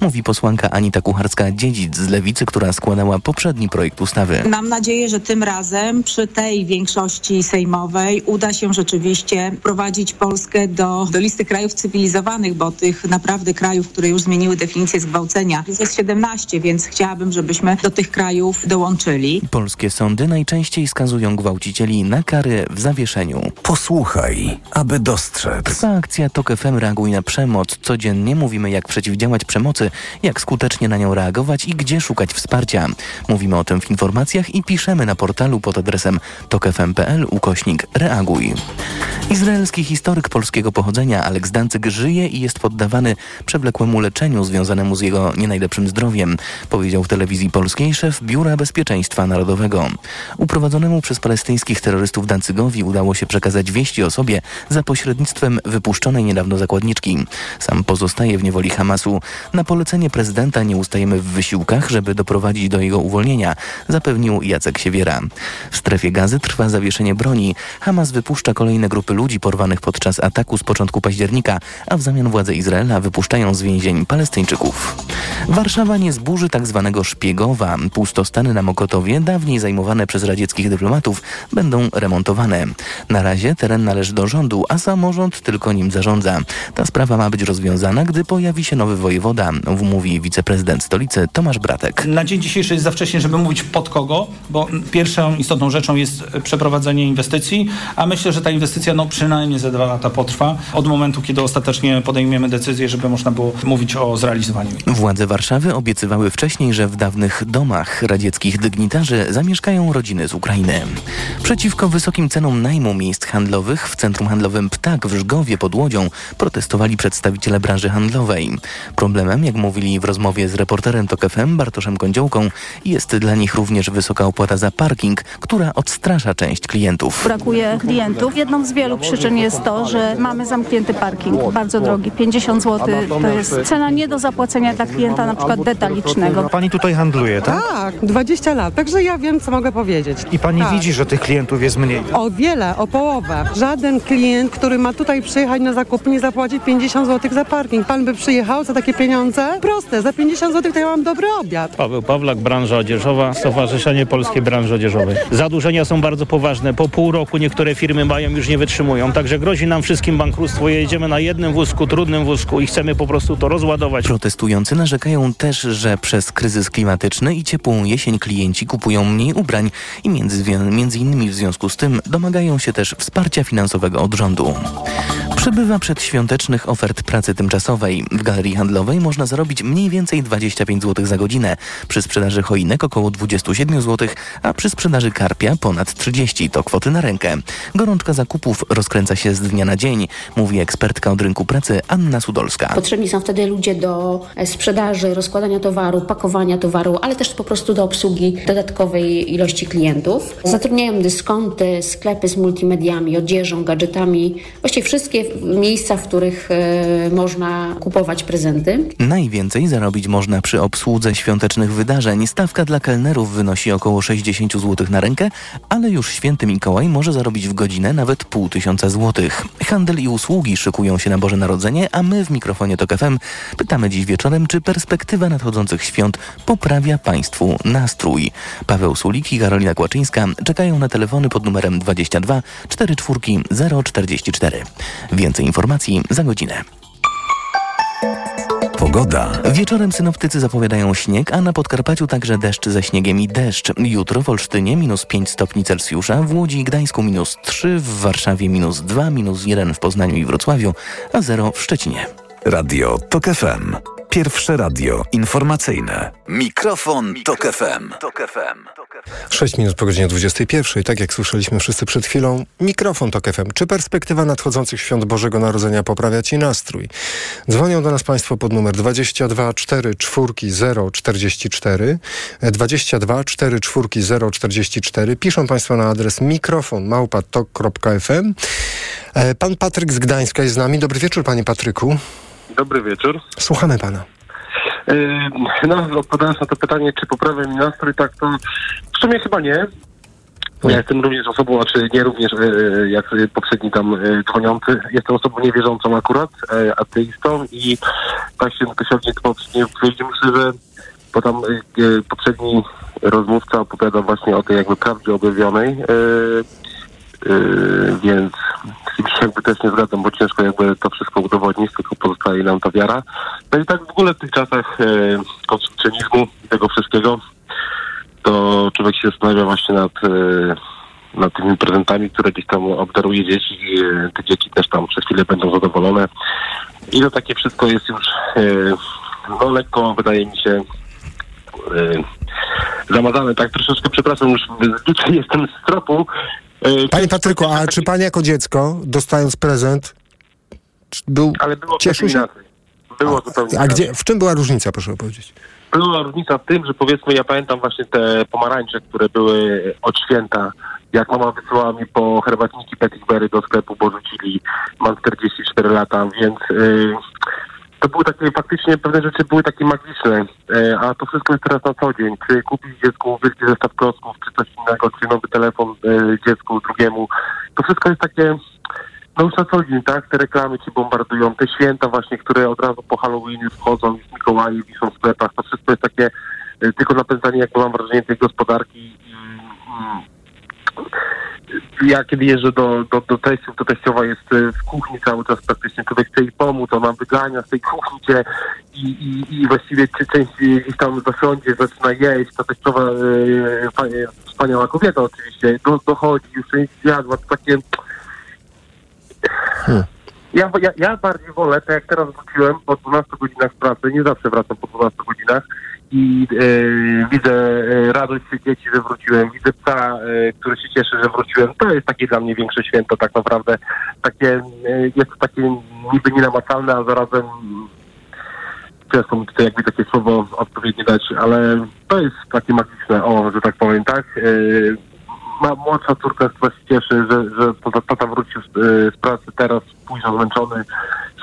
Mówi posłanka Anita Kucharska-Dziedzic z Lewicy, która składała poprzedni projekt ustawy. Mam nadzieję, że tym razem przy tej większości sejmowej uda się rzeczywiście prowadzić Polskę do, do listy krajów cywilizowanych, bo tych naprawdę krajów, które już zmieniły definicję zgwałcenia jest 17, więc chciałabym, żebyśmy do tych krajów dołączyli. Polskie sądy najczęściej skazują gwałcicieli na kary w zawieszeniu. Posłuchaj, aby dostrzec. Akcja TOK FM Reaguj na przemoc. Codziennie mówimy jak przeciwdziałać przemocy, jak skutecznie na nią reagować i gdzie szukać wsparcia. Mówimy o tym w informacjach i piszemy na portalu pod adresem tokefm.pl ukośnik reaguj. Izraelski historyk polskiego pochodzenia Aleks Dancyk żyje i jest poddawany przewlekłemu leczeniu związanemu z jego nie najlepszym zdrowiem, powiedział w telewizji polskiej szef Biura Bezpieczeństwa Narodowego. Uprowadzonemu przez palestyńskich terrorystów Dancygowi udało się przekazać wieści o sobie za pośrednictwem wypuszczonej niedawno zakładniczki. Sam pozostaje w niewoli Hamasu. Na polecenie prezydenta nie ustajemy w wysiłkach, żeby doprowadzić do jego uwolnienia, zapewnił Jacek Siewiera. W strefie gazy trwa zawieszenie broni. Hamas wypuszcza kolejne grupy ludzi porwanych podczas ataku z początku października, a w zamian władze Izraela wypuszczają z więzień Palestyńczyków. Warszawa nie zburzy tak zwanego szpiegowa. Pustostany na Mokotowie, dawniej zajmowane przez radzieckich dyplomatów, będą remontowane. Na razie teren należy do rządu, a samorząd tylko nim zarządza. Ta sprawa ma być rozwiązana, gdy pojawi się nowy wojewoda, mówi wiceprezydent stolicy Tomasz Bratek. Na dzień dzisiejszy jest za wcześnie, żeby mówić pod kogo, bo pierwszą istotną rzeczą jest przeprowadzenie inwestycji, a myślę, że ta inwestycja no przynajmniej za dwa lata potrwa od momentu, kiedy ostatecznie podejmiemy decyzję, żeby można było mówić o zrealizowaniu. Władze Warszawy obiecywały wcześniej, że w dawnych domach radzieckich dygnitarzy zamieszkają rodziny z Ukrainy. Przeciwko wysokim cenom najmu miejsc handlowych w centrum handlowym Ptak w Żgowie pod Łodzią protestowali przedstawiciele branży handlowej. Problemem, jak mówili w rozmowie z reporterem TOK FM Bartoszem Kądziołką, jest dla nich również wysoka opłata za parking, która odstrasza część klientów. Brakuje klientów. Jedną z wielu przyczyn jest to, że mamy zamknięty parking, bardzo drogi. 50 zł to jest cena nie do zapłacenia dla klienta na przykład detalicznego. Pani tutaj handluje, tak? Tak, 20 lat, także ja wiem, co mogę powiedzieć. I pani tak. widzi, że tych klientów jest mniej. O wiele, o połowę. Żaden klient, który ma tutaj przyjechać na zakupy, nie zapłaci 50 zł za parking. Pan by przyjechał za takie pieniądze? Proste, za 50 zł to ja mam dobry obiad. Paweł Pawlak, branża odzieżowa, Stowarzyszenie Polskiej Branży Odzieżowej. Zadłużenia są bardzo poważne. Po pół roku niektóre firmy mają, już nie wytrzymują. Także grozi nam wszystkim bankructwo. Jedziemy na jednym wózku, trudnym wózku i chcemy po prostu to rozładować. Protestujący narzekają też, że przez kryzys klimatyczny i ciepłą jesień klienci kupują mniej ubrań i między, między innymi w związku z tym domagają się też wsparcia finansowego od rządu. Przybywa przedświątecznych ofert pracy tymczasowej. W galerii handlowej można zarobić mniej więcej 25 zł za godzinę. Przy sprzedaży choinek około 27 zł, a przy sprzedaży karpia ponad 30. To kwoty na rękę. Gorączka zakupów rozkręca się z dnia na dzień, mówi ekspertka od rynku pracy Anna Sudolska. Potrzebni są wtedy ludzie do sprzedaży, rozkładania towaru, pakowania towaru, ale też po prostu do obsługi dodatkowej ilości klientów. Zatrudniają dyskonty, sklepy z multimediami, odzieżą, gadżetami, właściwie wszystkie miejsca, w których e, można kupować prezenty. Najwięcej zarobić można przy obsłudze świątecznych wydarzeń. Stawka dla kelnerów wynosi około 60 zł na rękę, ale już święty Mikołaj może zarobić w godzinę nawet pół tysiąca złotych. Handel i usługi szykują się na Boże Narodzenie, a my w mikrofonie TOK FM pytamy dziś wieczorem, czy perspektywa nadchodzących świąt poprawia Państwu nastrój. Paweł Sulik i Karolina Kłaczyńska czekają na telefony pod numerem 22 44 044. Więcej informacji za godzinę. Pogoda. Wieczorem synoptycy zapowiadają śnieg, a na Podkarpaciu także deszcz ze śniegiem i deszcz. Jutro w Olsztynie minus 5 stopni Celsjusza, w Łodzi i Gdańsku minus 3, w Warszawie minus 2, minus 1 w Poznaniu i Wrocławiu, a 0 w Szczecinie. Radio TOK FM. Pierwsze radio informacyjne. Mikrofon, Tok FM. 6 minut po godzinie 21. Tak jak słyszeliśmy wszyscy przed chwilą, mikrofon Tok FM. Czy perspektywa nadchodzących świąt Bożego Narodzenia poprawia Ci nastrój? Dzwonią do nas Państwo pod numer 22 4 4 0 44 22 4 4 0 44. Piszą Państwo na adres mikrofon małpatok.fm. E, Pan Patryk z Gdańska jest z nami. Dobry wieczór, Panie Patryku. Dobry wieczór. Słuchamy Pana. Yy, No, odpowiadając na to pytanie, czy poprawia mi nastrój, tak to w sumie chyba nie. Ja jestem również osobą, a czy nie również e, jak poprzedni tam e, dzwoniący, jestem osobą niewierzącą akurat, ateistą i właśnie to się poprzedniej wypowiedzi myślę, że bo tam poprzedni rozmówca opowiadał właśnie o tej jakby prawdzie objawionej, więc tym się jakby też nie zgadzam, bo ciężko jakby to wszystko udowodnić, tylko pozostaje nam ta wiara. No i tak w ogóle w tych czasach e, konsumpcjonizmu i tego wszystkiego, to człowiek się zastanawia właśnie nad, e, nad tymi prezentami, które gdzieś tam obdaruje dzieci i e, te dzieci też tam przez chwilę będą zadowolone. I to takie wszystko jest już e, no lekko, wydaje mi się, e, zamazane. Tak troszeczkę, przepraszam, już [laughs] jestem z tropu. E, Panie Patryku, a czy Pan jako dziecko, dostając prezent, był, Ale było cieszył się? inaczej. Było zupełnie A gdzie, w czym była różnica, proszę opowiedzieć? Była różnica w tym, że powiedzmy, ja pamiętam właśnie te pomarańcze, które były od święta. Jak mama wysyłała mi po herbatniki Petitberry do sklepu, bo rzucili, mam 44 lata, więc y, to były takie, faktycznie pewne rzeczy były takie magiczne, y, a to wszystko jest teraz na co dzień. Czy kupić dziecku wielki zestaw klocków, czy coś innego, czy nowy telefon y, dziecku drugiemu. To wszystko jest takie, no już na co dzień, tak? Te reklamy ci bombardują, te święta właśnie, które od razu po Halloween wchodzą, już Mikołaje wiszą w sklepach, to wszystko jest takie y, tylko napędzanie, jak mam wrażenie, tej gospodarki i ja kiedy jeżdżę do, do, do teściów, to teściowa jest y, w kuchni cały czas praktycznie, człowiek chce jej pomóc, ona wygania z tej kuchni cię i, i, i właściwie czy część gdzieś tam zasiądzie, zaczyna jeść, ta teściowa fa- y, wspaniała kobieta oczywiście, do, dochodzi, już część zjadła, to takie ja, ja, ja bardziej wolę, tak jak teraz wróciłem po 12 godzinach pracy, nie zawsze wracam po 12 godzinach i e, widzę e, radość dzieci, że wróciłem, widzę psa, e, który się cieszy, że wróciłem. To jest takie dla mnie większe święto tak naprawdę. Takie, jest to takie niby nienamacalne, a zarazem ciężko mi tutaj jakby takie słowo odpowiednie dać, ale to jest takie magiczne, o, że tak powiem, tak? E, ma młodsza córka która się cieszy, że, że tata, wrócił z, z pracy teraz późno zmęczony,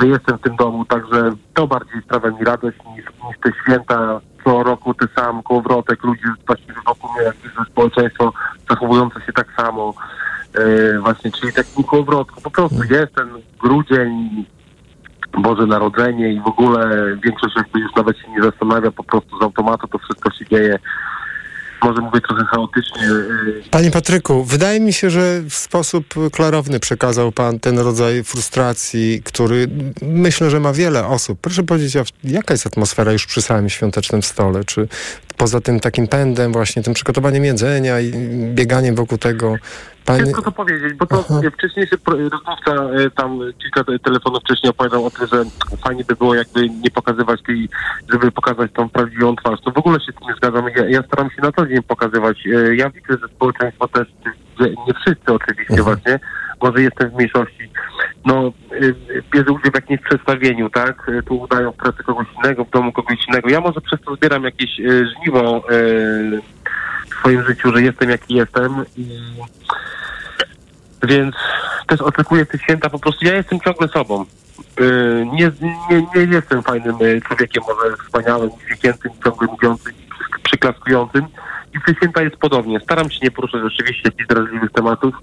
że jestem w tym domu, także to bardziej sprawia mi radość niż, niż te święta co roku ty sam kołowrotek, ludzie właściwie wokół mnie, jak widzę społeczeństwo zachowujące się tak samo. Y, właśnie, czyli takim kołowrotku. Po prostu jest ten grudzień, Boże Narodzenie i w ogóle większość jakby już nawet się nie zastanawia, po prostu z automatu to wszystko się dzieje. Może mówię trochę chaotycznie. y, Panie Patryku, wydaje mi się, że w sposób klarowny przekazał Pan ten rodzaj frustracji, który myślę, że ma wiele osób. Proszę powiedzieć, jaka jest atmosfera już przy samym świątecznym stole? Czy poza tym takim pędem, właśnie tym przygotowaniem jedzenia i bieganiem wokół tego. Ciężko to powiedzieć, bo to e, wcześniejszy rozmówca e, tam kilka te- telefonów wcześniej opowiadał o tym, że fajnie by było jakby nie pokazywać tej, żeby pokazać tą prawdziwą twarz. To w ogóle się z tym nie zgadzam. Ja, ja staram się na co dzień pokazywać. E, Ja widzę, że społeczeństwo też, nie wszyscy oczywiście właśnie, może jestem w mniejszości, no y, bierze udział w jakimś przedstawieniu, tak? Y, Tu udają w pracy kogoś innego, w domu kogoś innego. Ja może przez to zbieram jakieś y, żniwo w swoim życiu, że jestem jaki jestem więc też oczekuję tych święta po prostu. Ja jestem ciągle sobą. Nie, nie, nie jestem fajnym człowiekiem, może wspaniałym, świętym, ciągle mówiącym przyklaskującym. I w te święta jest podobnie. Staram się nie poruszać oczywiście jakichś drażliwych tematów,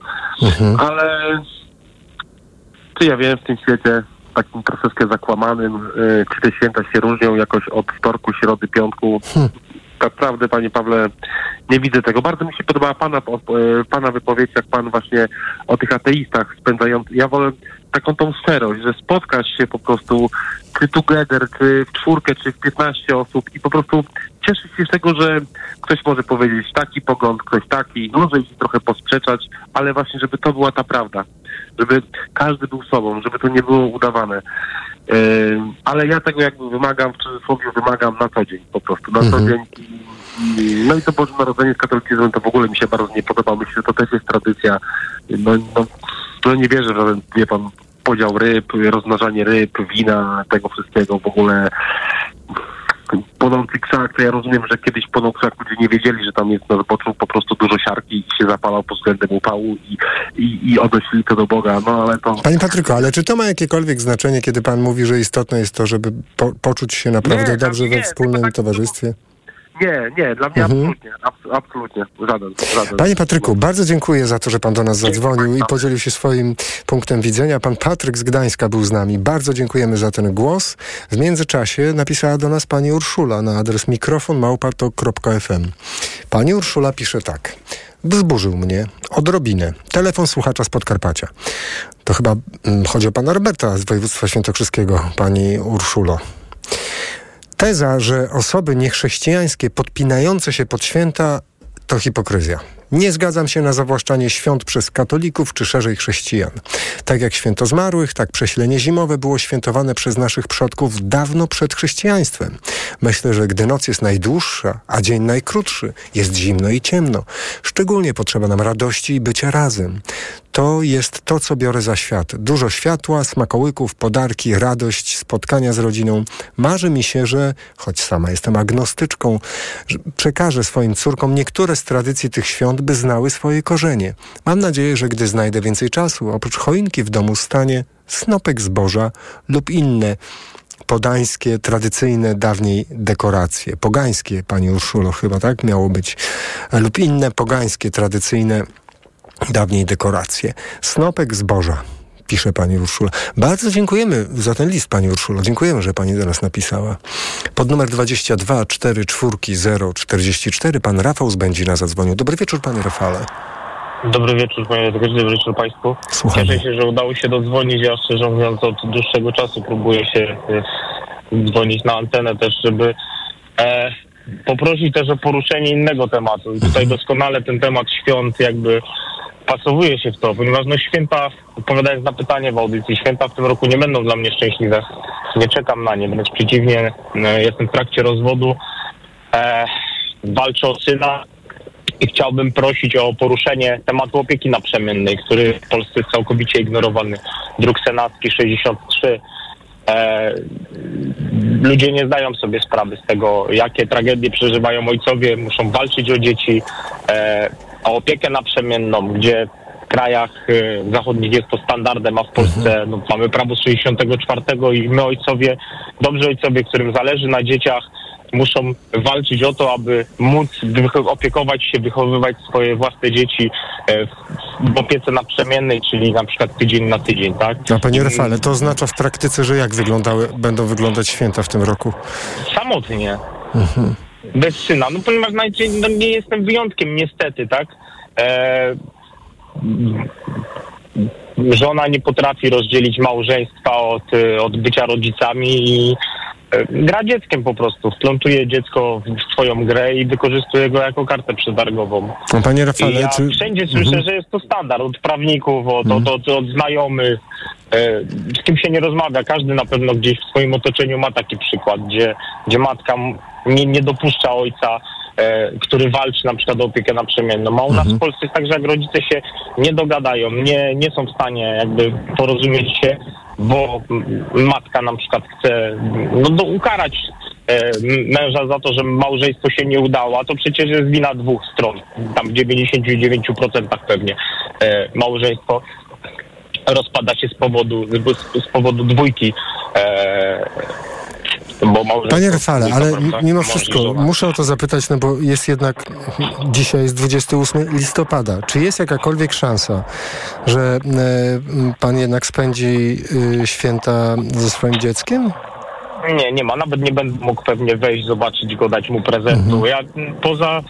ale czy ja wiem w tym świecie takim troszeczkę zakłamanym, y, czy te święta się różnią jakoś od wtorku, środy, piątku. Naprawdę, panie Pawle, nie widzę tego. Bardzo mi się podobała pana, e, pana wypowiedź, jak pan właśnie o tych ateistach spędzających. Ja wolę taką tą szczerość, że spotkasz się po prostu czy together, czy w czwórkę, czy w 15 osób i po prostu cieszysz się z tego, że ktoś może powiedzieć taki pogląd, ktoś taki, może ich trochę posprzeczać, ale właśnie, żeby to była ta prawda. Żeby każdy był sobą, żeby to nie było udawane. Yy, ale ja tego jakby wymagam, w cudzysłowie wymagam na co dzień po prostu, na co Mhm. dzień. I, no i to Boże Narodzenie z katolicyzmem to w ogóle mi się bardzo nie podoba. Myślę, że to też jest tradycja. No, no, no nie wierzę żaden, wie pan, podział ryb, rozmnażanie ryb, wina, tego wszystkiego w ogóle. Płonący krzak, to ja rozumiem, że kiedyś płonął krzak, ludzie nie wiedzieli, że tam jest na zboczu po prostu dużo siarki i się zapalał pod względem upału i, i, i odnosili to do Boga, no ale to... Panie Patryku, ale czy to ma jakiekolwiek znaczenie, kiedy pan mówi, że istotne jest to, żeby po, poczuć się naprawdę Nie, dobrze nie, we wspólnym towarzystwie? Nie, nie, dla mnie Mhm. absolutnie, abs- absolutnie, żaden, żaden. Panie Patryku, bardzo dziękuję za to, że pan do nas zadzwonił i podzielił się swoim punktem widzenia. Pan Patryk z Gdańska był z nami. Bardzo dziękujemy za ten głos. W międzyczasie napisała do nas pani Urszula na adres mikrofonmałpatok.fm. Pani Urszula pisze tak. Wzburzył mnie odrobinę. Telefon słuchacza z Podkarpacia. To chyba mm, chodzi o pana Roberta z województwa świętokrzyskiego, pani Urszulo. Teza, że osoby niechrześcijańskie podpinające się pod święta to hipokryzja. Nie zgadzam się na zawłaszczanie świąt przez katolików czy szerzej chrześcijan. Tak jak święto zmarłych, tak prześlenie zimowe było świętowane przez naszych przodków dawno przed chrześcijaństwem. Myślę, że gdy noc jest najdłuższa, a dzień najkrótszy, jest zimno i ciemno. Szczególnie potrzeba nam radości i bycia razem. To jest to, co biorę za świat. Dużo światła, smakołyków, podarki, radość, spotkania z rodziną. Marzy mi się, że, choć sama jestem agnostyczką, przekażę swoim córkom niektóre z tradycji tych świąt, by znały swoje korzenie. Mam nadzieję, że gdy znajdę więcej czasu, oprócz choinki w domu stanie snopek zboża lub inne podańskie, tradycyjne dawniej dekoracje. Pogańskie, pani Urszulo, chyba tak miało być. Lub inne pogańskie, tradycyjne dawniej dekoracje. Snopek zboża, pisze pani Urszula. Bardzo dziękujemy za ten list, pani Urszulo. Dziękujemy, że pani do nas napisała. Pod numer 22 4 4 044 pan Rafał z Będzina zadzwonił. Dobry wieczór, panie Rafale. Dobry wieczór, panie redaktorze, dobry wieczór państwu. Słuchamy. Cieszę się, że udało się dodzwonić. Ja szczerze mówiąc od dłuższego czasu próbuję się e, dzwonić na antenę też, żeby e, poprosić też o poruszenie innego tematu. I tutaj doskonale ten temat świąt jakby pasowuje się w to, ponieważ no święta, odpowiadając na pytanie w audycji, święta w tym roku nie będą dla mnie szczęśliwe. Nie czekam na nie, wręcz przeciwnie, e, jestem w trakcie rozwodu. E, walczę o syna, i chciałbym prosić o poruszenie tematu opieki naprzemiennej, który w Polsce jest całkowicie ignorowany. Druk senacki 63. E, ludzie nie zdają sobie sprawy z tego, jakie tragedie przeżywają ojcowie, muszą walczyć o dzieci, e, o opiekę naprzemienną, gdzie w krajach e, zachodnich jest to standardem, a w Polsce no, mamy prawo z 64 i my ojcowie, dobrzy ojcowie, którym zależy na dzieciach, muszą walczyć o to, aby móc opiekować się, wychowywać swoje własne dzieci e, w, w opiece naprzemiennej, czyli na przykład tydzień na tydzień, tak? A panie Rafale, to oznacza w praktyce, że jak wyglądały, będą wyglądać święta w tym roku? Samotnie, Mhm. Bez syna, no ponieważ najczęściej no, nie jestem wyjątkiem, niestety, tak? E, żona nie potrafi rozdzielić małżeństwa od, e, od bycia rodzicami i gra dzieckiem po prostu. Wplątuje dziecko w swoją grę i wykorzystuje go jako kartę przetargową. No, panie Rafale, ja czy... wszędzie słyszę, Mhm. że jest to standard od prawników, od, od, od, od znajomych, e, z kim się nie rozmawia. Każdy na pewno gdzieś w swoim otoczeniu ma taki przykład, gdzie, gdzie matka nie, nie dopuszcza ojca, e, który walczy na przykład o opiekę naprzemienną. A u nas w Polsce jest tak, że jak rodzice się nie dogadają, nie, nie są w stanie jakby porozumieć się, bo matka na przykład chce no, do, ukarać e, męża za to, że małżeństwo się nie udało, a to przecież jest wina dwóch stron. Tam w 99% pewnie e, małżeństwo rozpada się z powodu, z powodu dwójki. Bo małżeństwo Panie Rafale, ale prawda? mimo wszystko muszę o to zapytać, no bo jest jednak, dzisiaj jest 28 listopada. Czy jest jakakolwiek szansa, że e, pan jednak spędzi y, święta ze swoim dzieckiem? Nie, nie ma. Nawet nie będę mógł pewnie wejść, zobaczyć go, dać mu prezentu. Mhm. Ja poza,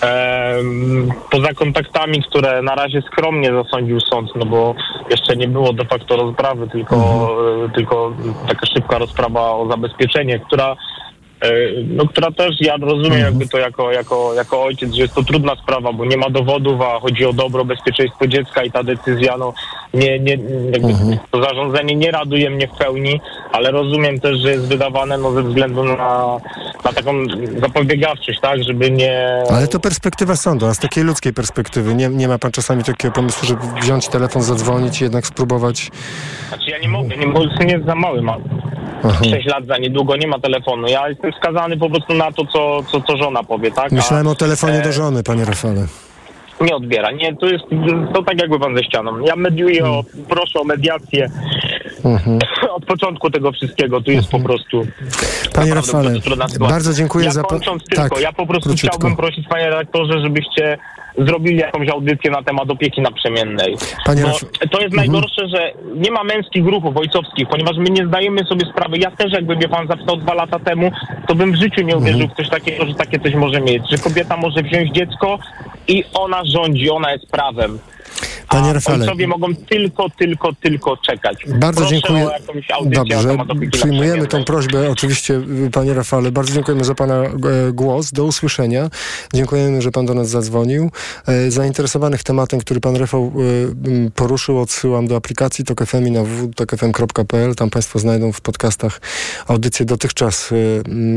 em, poza kontaktami, które na razie skromnie zasądził sąd, no bo jeszcze nie było de facto rozprawy, tylko, Mhm. e, tylko taka szybka rozprawa o zabezpieczenie, która e, no, która też, ja rozumiem Mhm. jakby to jako, jako, jako ojciec, że jest to trudna sprawa, bo nie ma dowodów, a chodzi o dobro, bezpieczeństwo dziecka i ta decyzja, no nie, nie, jakby Mhm. to zarządzenie nie raduje mnie w pełni, ale rozumiem też, że jest wydawane no, ze względu na, na taką zapobiegawczość, tak, żeby nie... Ale to perspektywa sądu, a z takiej ludzkiej perspektywy nie, nie ma pan czasami takiego pomysłu, żeby wziąć telefon, zadzwonić i jednak spróbować... Znaczy ja nie mogę, nie, bo syn jest za mały, mam Aha. 6 lat za niedługo, nie ma telefonu. Ja jestem skazany po prostu na to, co, co, co żona powie, tak? A, Myślałem o telefonie e, do żony, panie Rafale. Nie odbiera. Nie, to jest to tak jakby pan ze ścianą. Ja mediuję, o, proszę o mediację Mhm. od początku tego wszystkiego. Tu jest po prostu... Panie Rafale, bardzo dziękuję ja za kończąc tylko, tak, ja po prostu króciutko. chciałbym prosić panie redaktorze, żebyście zrobili jakąś audycję na temat opieki naprzemiennej. Panie Bo Raf- to jest najgorsze, że nie ma męskich ruchów ojcowskich, ponieważ my nie zdajemy sobie sprawy. Ja też jakby mnie pan zapytał dwa lata temu, to bym w życiu nie uwierzył w coś takiego, że takie coś może mieć. Że kobieta może wziąć dziecko i ona rządzi, ona jest prawem. Panie Rafale, ojcowie mogą tylko, tylko, tylko czekać. Bardzo Proszę dziękuję. Dobrze, przyjmujemy tą prośbę oczywiście, panie Rafale. Bardzo dziękujemy za pana e, głos. Do usłyszenia. Dziękujemy, że pan do nas zadzwonił. E, Zainteresowanych tematem, który pan Rafał e, poruszył, odsyłam do aplikacji TOK FM i na www.tokfm.pl. Tam państwo znajdą w podcastach audycje dotychczas,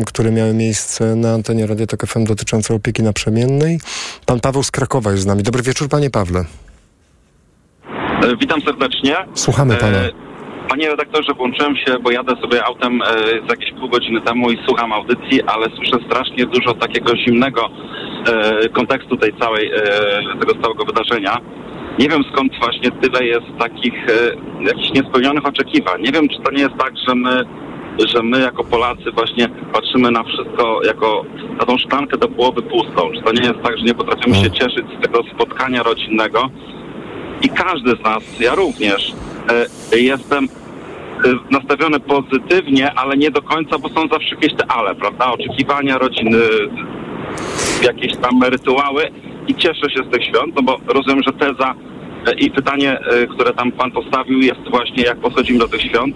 które miały miejsce na antenie Radia TOK FM dotyczące opieki naprzemiennej. Pan Paweł z Krakowa jest z nami. Dobry wieczór, panie Pawle. E, Witam serdecznie. Słuchamy pana. E, Panie redaktorze, włączyłem się, bo jadę sobie autem e, z jakieś pół godziny temu i słucham audycji, ale słyszę strasznie dużo takiego zimnego kontekstu tej całej, tego całego wydarzenia. Nie wiem skąd właśnie tyle jest takich jakichś niespełnionych oczekiwań. Nie wiem, czy to nie jest tak, że my, że my jako Polacy właśnie patrzymy na wszystko jako na tą szklankę do połowy pustą. Czy to nie jest tak, że nie potrafimy się cieszyć z tego spotkania rodzinnego, i każdy z nas, ja również, e, jestem e, nastawiony pozytywnie, ale nie do końca, bo są zawsze jakieś te ale, prawda? Oczekiwania rodziny, jakieś tam rytuały i cieszę się z tych świąt, no bo rozumiem, że teza e, i pytanie, które tam pan postawił jest właśnie jak podchodzimy do tych świąt,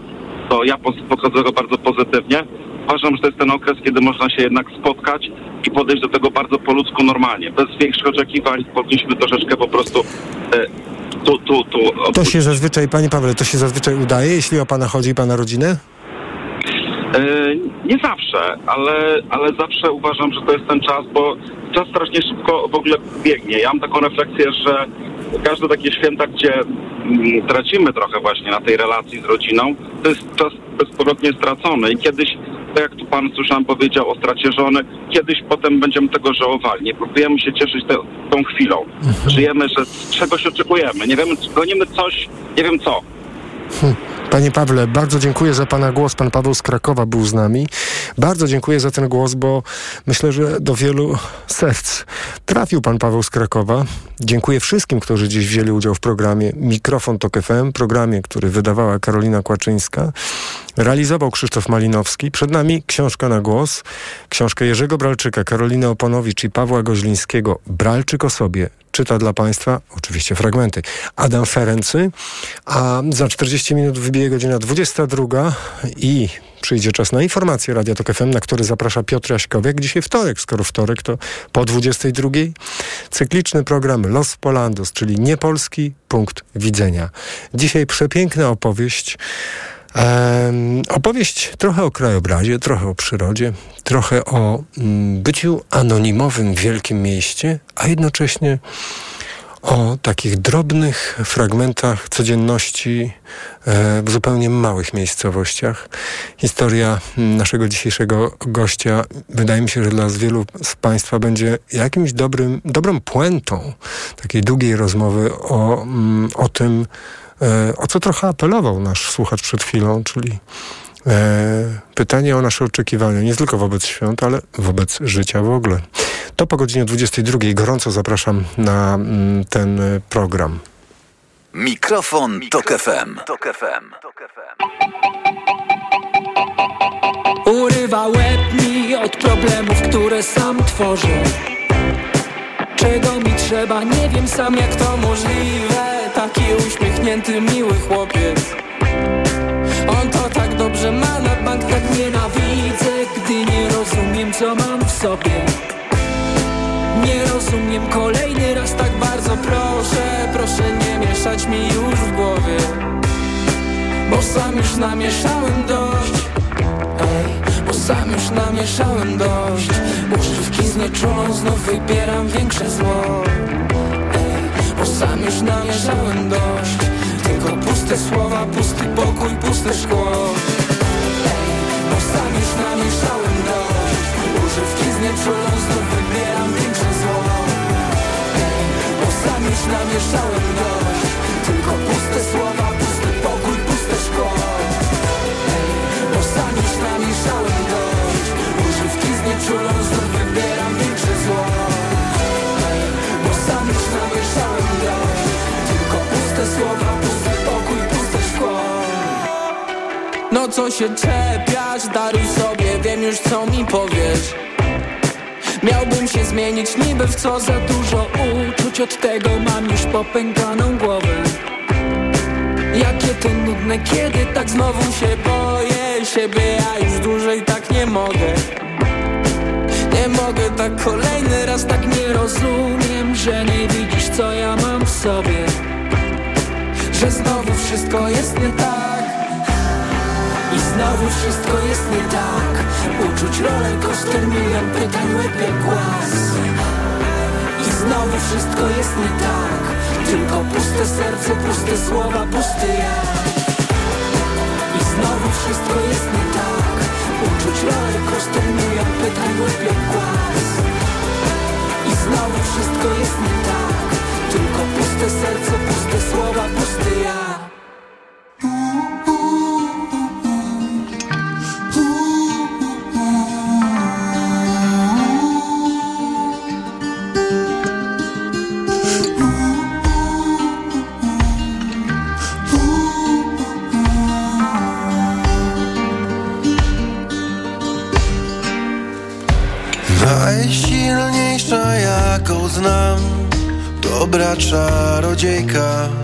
to ja podchodzę do tego bardzo pozytywnie. Uważam, że to jest ten okres, kiedy można się jednak spotkać i podejść do tego bardzo po ludzku normalnie, bez większych oczekiwań, powinniśmy troszeczkę po prostu tu, tu, tu To się zazwyczaj, panie Pawle, to się zazwyczaj udaje, jeśli o pana chodzi i pana rodzinę? E, Nie zawsze, ale, ale zawsze uważam, że to jest ten czas, bo czas strasznie szybko w ogóle biegnie. Ja mam taką refleksję, że każde takie święta, gdzie mm, tracimy trochę właśnie na tej relacji z rodziną, to jest czas bezpowrotnie stracony i kiedyś, tak jak tu pan słyszałem powiedział o stracie żony, kiedyś potem będziemy tego żałowali. Nie próbujemy się cieszyć te, tą chwilą. Żyjemy, że czegoś oczekujemy. Nie wiemy, gonimy coś, nie wiem co. Hm. Panie Pawle, bardzo dziękuję za Pana głos. Pan Paweł z Krakowa był z nami. Bardzo dziękuję za ten głos, bo myślę, że do wielu serc trafił Pan Paweł z Krakowa. Dziękuję wszystkim, którzy dziś wzięli udział w programie Mikrofon Tok FM, programie, który wydawała Karolina Kłaczyńska. Realizował Krzysztof Malinowski. Przed nami książka na głos. Książkę Jerzego Bralczyka, Karoliny Oponowicz i Pawła Goźlińskiego. Bralczyk o sobie. Czyta dla Państwa, oczywiście fragmenty, Adam Ferency. A za 40 minut wybije godzina 22 i przyjdzie czas na informacje Radia Tok FM, na który zaprasza Piotr Jaśkowiak. Dzisiaj wtorek, skoro wtorek to po 22. Cykliczny program Los Polandos, czyli niepolski punkt widzenia. Dzisiaj przepiękna opowieść Em, opowieść trochę o krajobrazie, trochę o przyrodzie, trochę o mm, byciu anonimowym w wielkim mieście, a jednocześnie o takich drobnych fragmentach codzienności e, w zupełnie małych miejscowościach. Historia mm, naszego dzisiejszego gościa wydaje mi się, że dla wielu z Państwa będzie jakimś dobrym, dobrą puentą takiej długiej rozmowy o, mm, o tym, o co trochę apelował nasz słuchacz przed chwilą, czyli e, pytanie o nasze oczekiwania, nie tylko wobec świąt, ale wobec życia w ogóle. To po godzinie 22. Gorąco zapraszam na mm, ten e, program. Mikrofon, Tok FM. Urywa łeb mi od problemów, które sam tworzę Czego mi trzeba, nie wiem sam jak to możliwe. Taki uśmiechnięty, miły chłopiec. On to tak dobrze ma, na bank tak nienawidzę Gdy nie rozumiem co mam w sobie. Nie rozumiem kolejny raz tak bardzo proszę. Proszę nie mieszać mi już w głowie Bo sam już namieszałem dość. Ej, sam już namieszałem dość. Używki znieczulą znów wybieram większe zło. Ej, bo sam już namieszałem dość. Tylko puste słowa, pusty pokój, puste szkło. Ej, bo sam już namieszałem dość. Używki znieczulą znów wybieram większe zło. Ej, bo sam już namieszałem dość. Tylko puste słowa, Znieczulą znów wybieram większe zło bo sam już namieszałem dość. Tylko puste słowa, pusty pokój, puste szkło. No co się czepiasz, daruj sobie, wiem już co mi powiesz. Miałbym się zmienić niby w co za dużo uczuć. Od tego mam już popękaną głowę. Jakie to nudne, kiedy tak znowu się boję Siebie ja już dłużej tak nie mogę Nie mogę tak kolejny raz, tak nie rozumiem Że nie widzisz co ja mam w sobie. Że znowu wszystko jest nie tak. I znowu wszystko jest nie tak. Uczuć roller coaster, milion pytań, łebie głaz. I znowu wszystko jest nie tak. Tylko puste serce, puste słowa, pusty ja. I znowu wszystko jest nie tak coaster, milion pytań, łebie głaz. I znowu wszystko jest nie tak. Tylko puste serce, puste słowa, Jacob.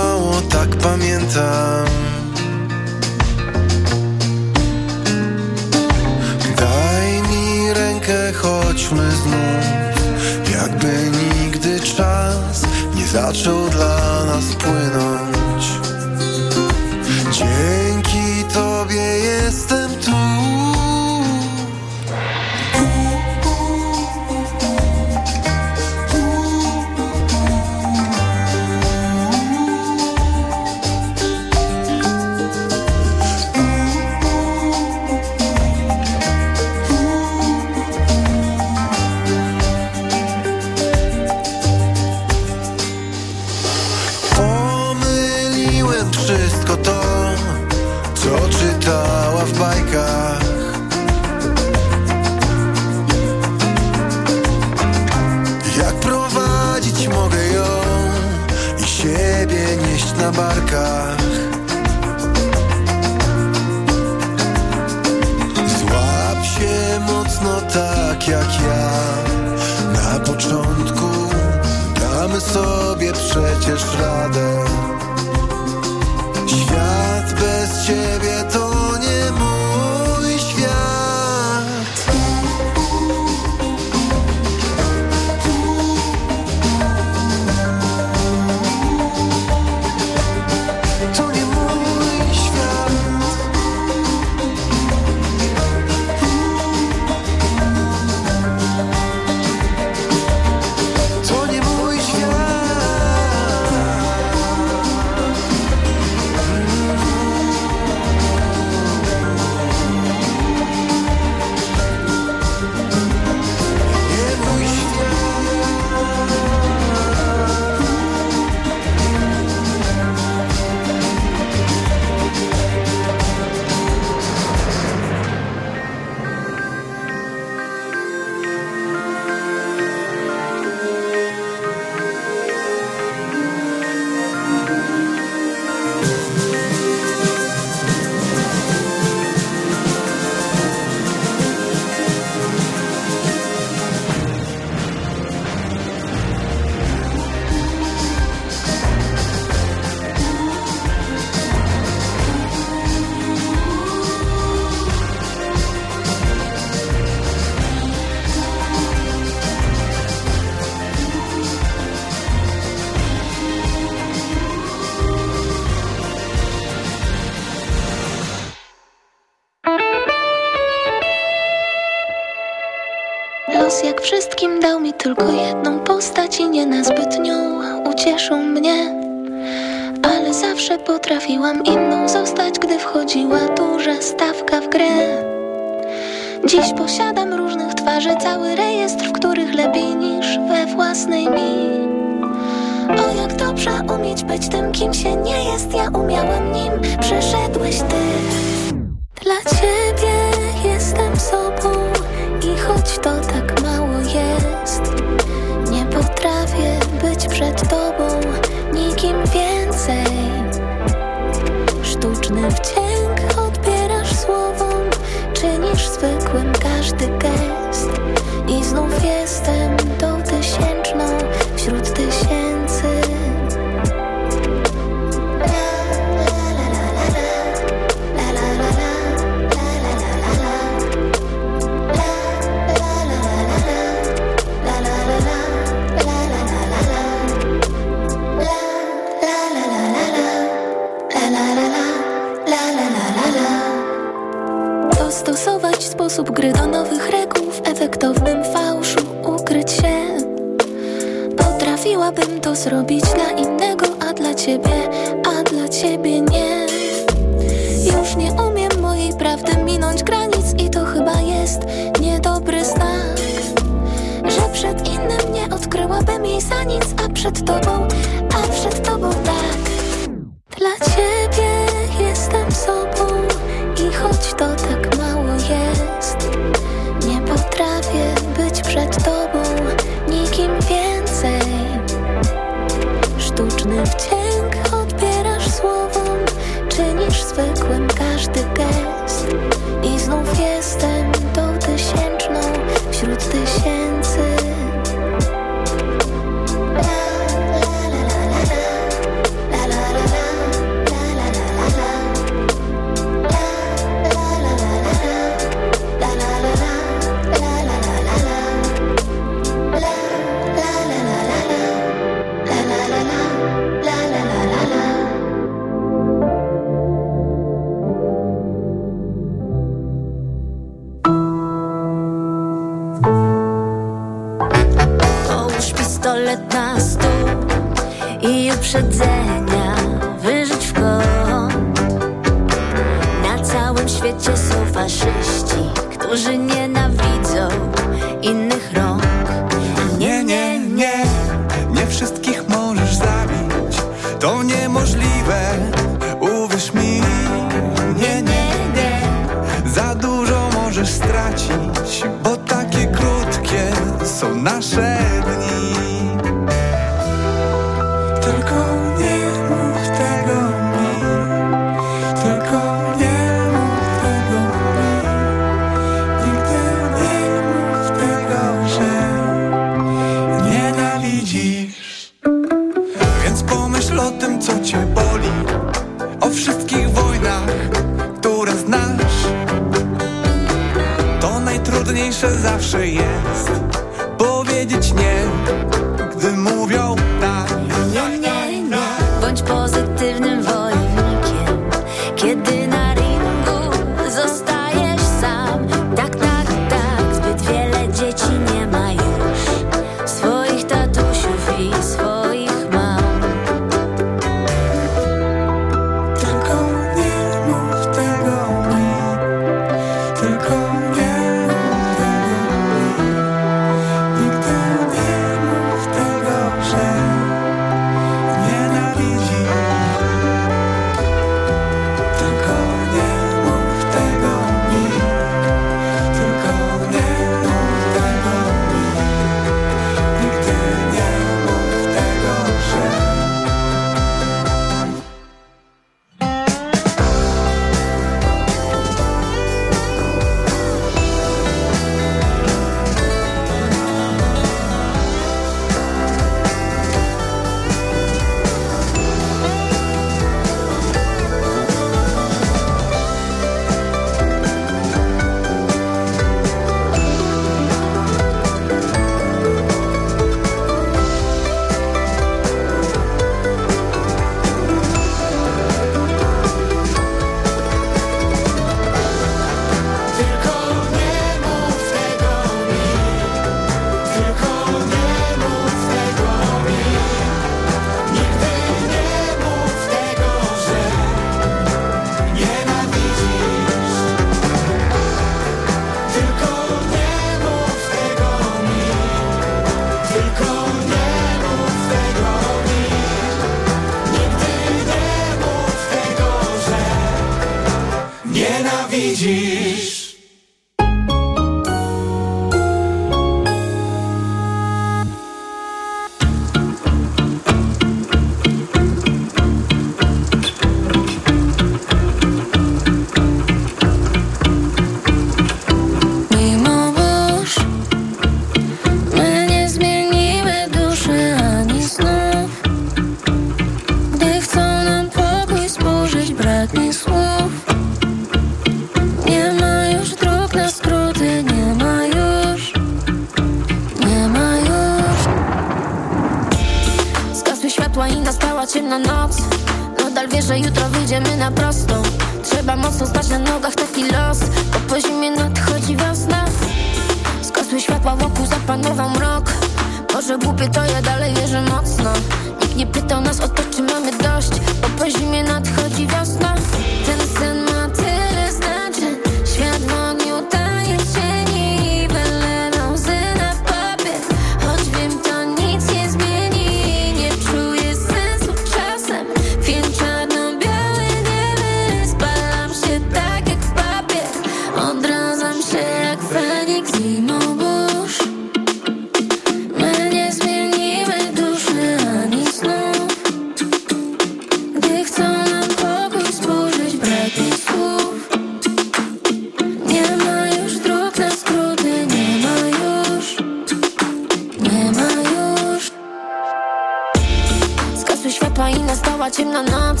Ciemna noc.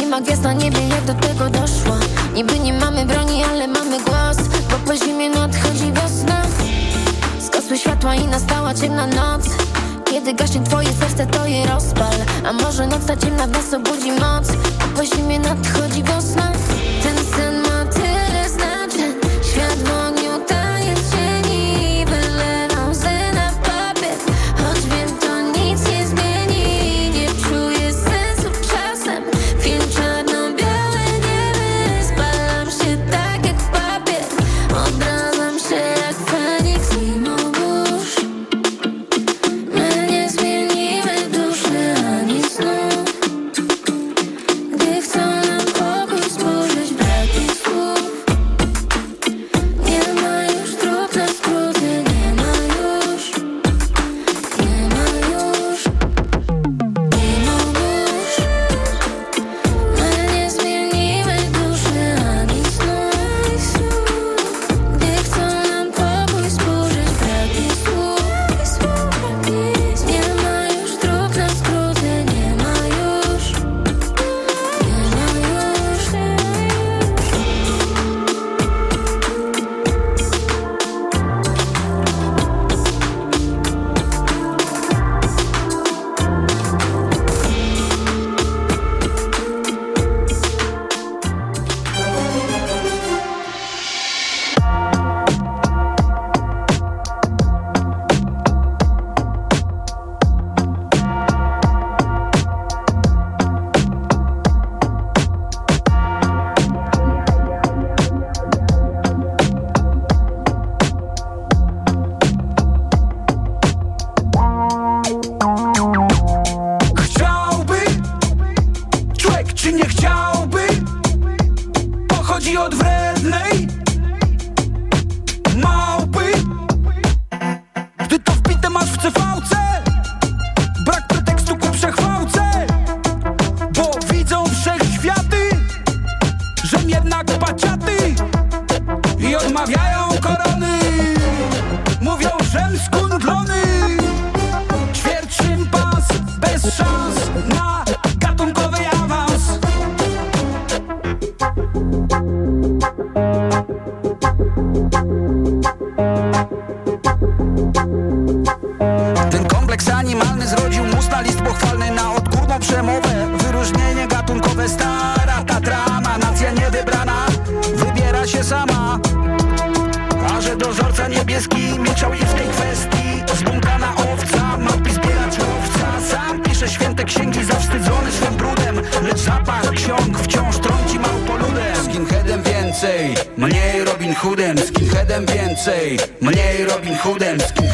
Nie ma gwiazd na niebie jak do tego doszło? Niby nie mamy broni, ale mamy głos. Bo po zimie nadchodzi wiosna. Skosły światła i nastała ciemna noc. Kiedy gaśnie twoje serce to je rozpal. A może noc ta ciemna w nas obudzi moc? Bo po zimie nadchodzi wiosna. Mniej Robin Hoodem, skinheadem więcej. Mniej Robin Hoodem, skinheadem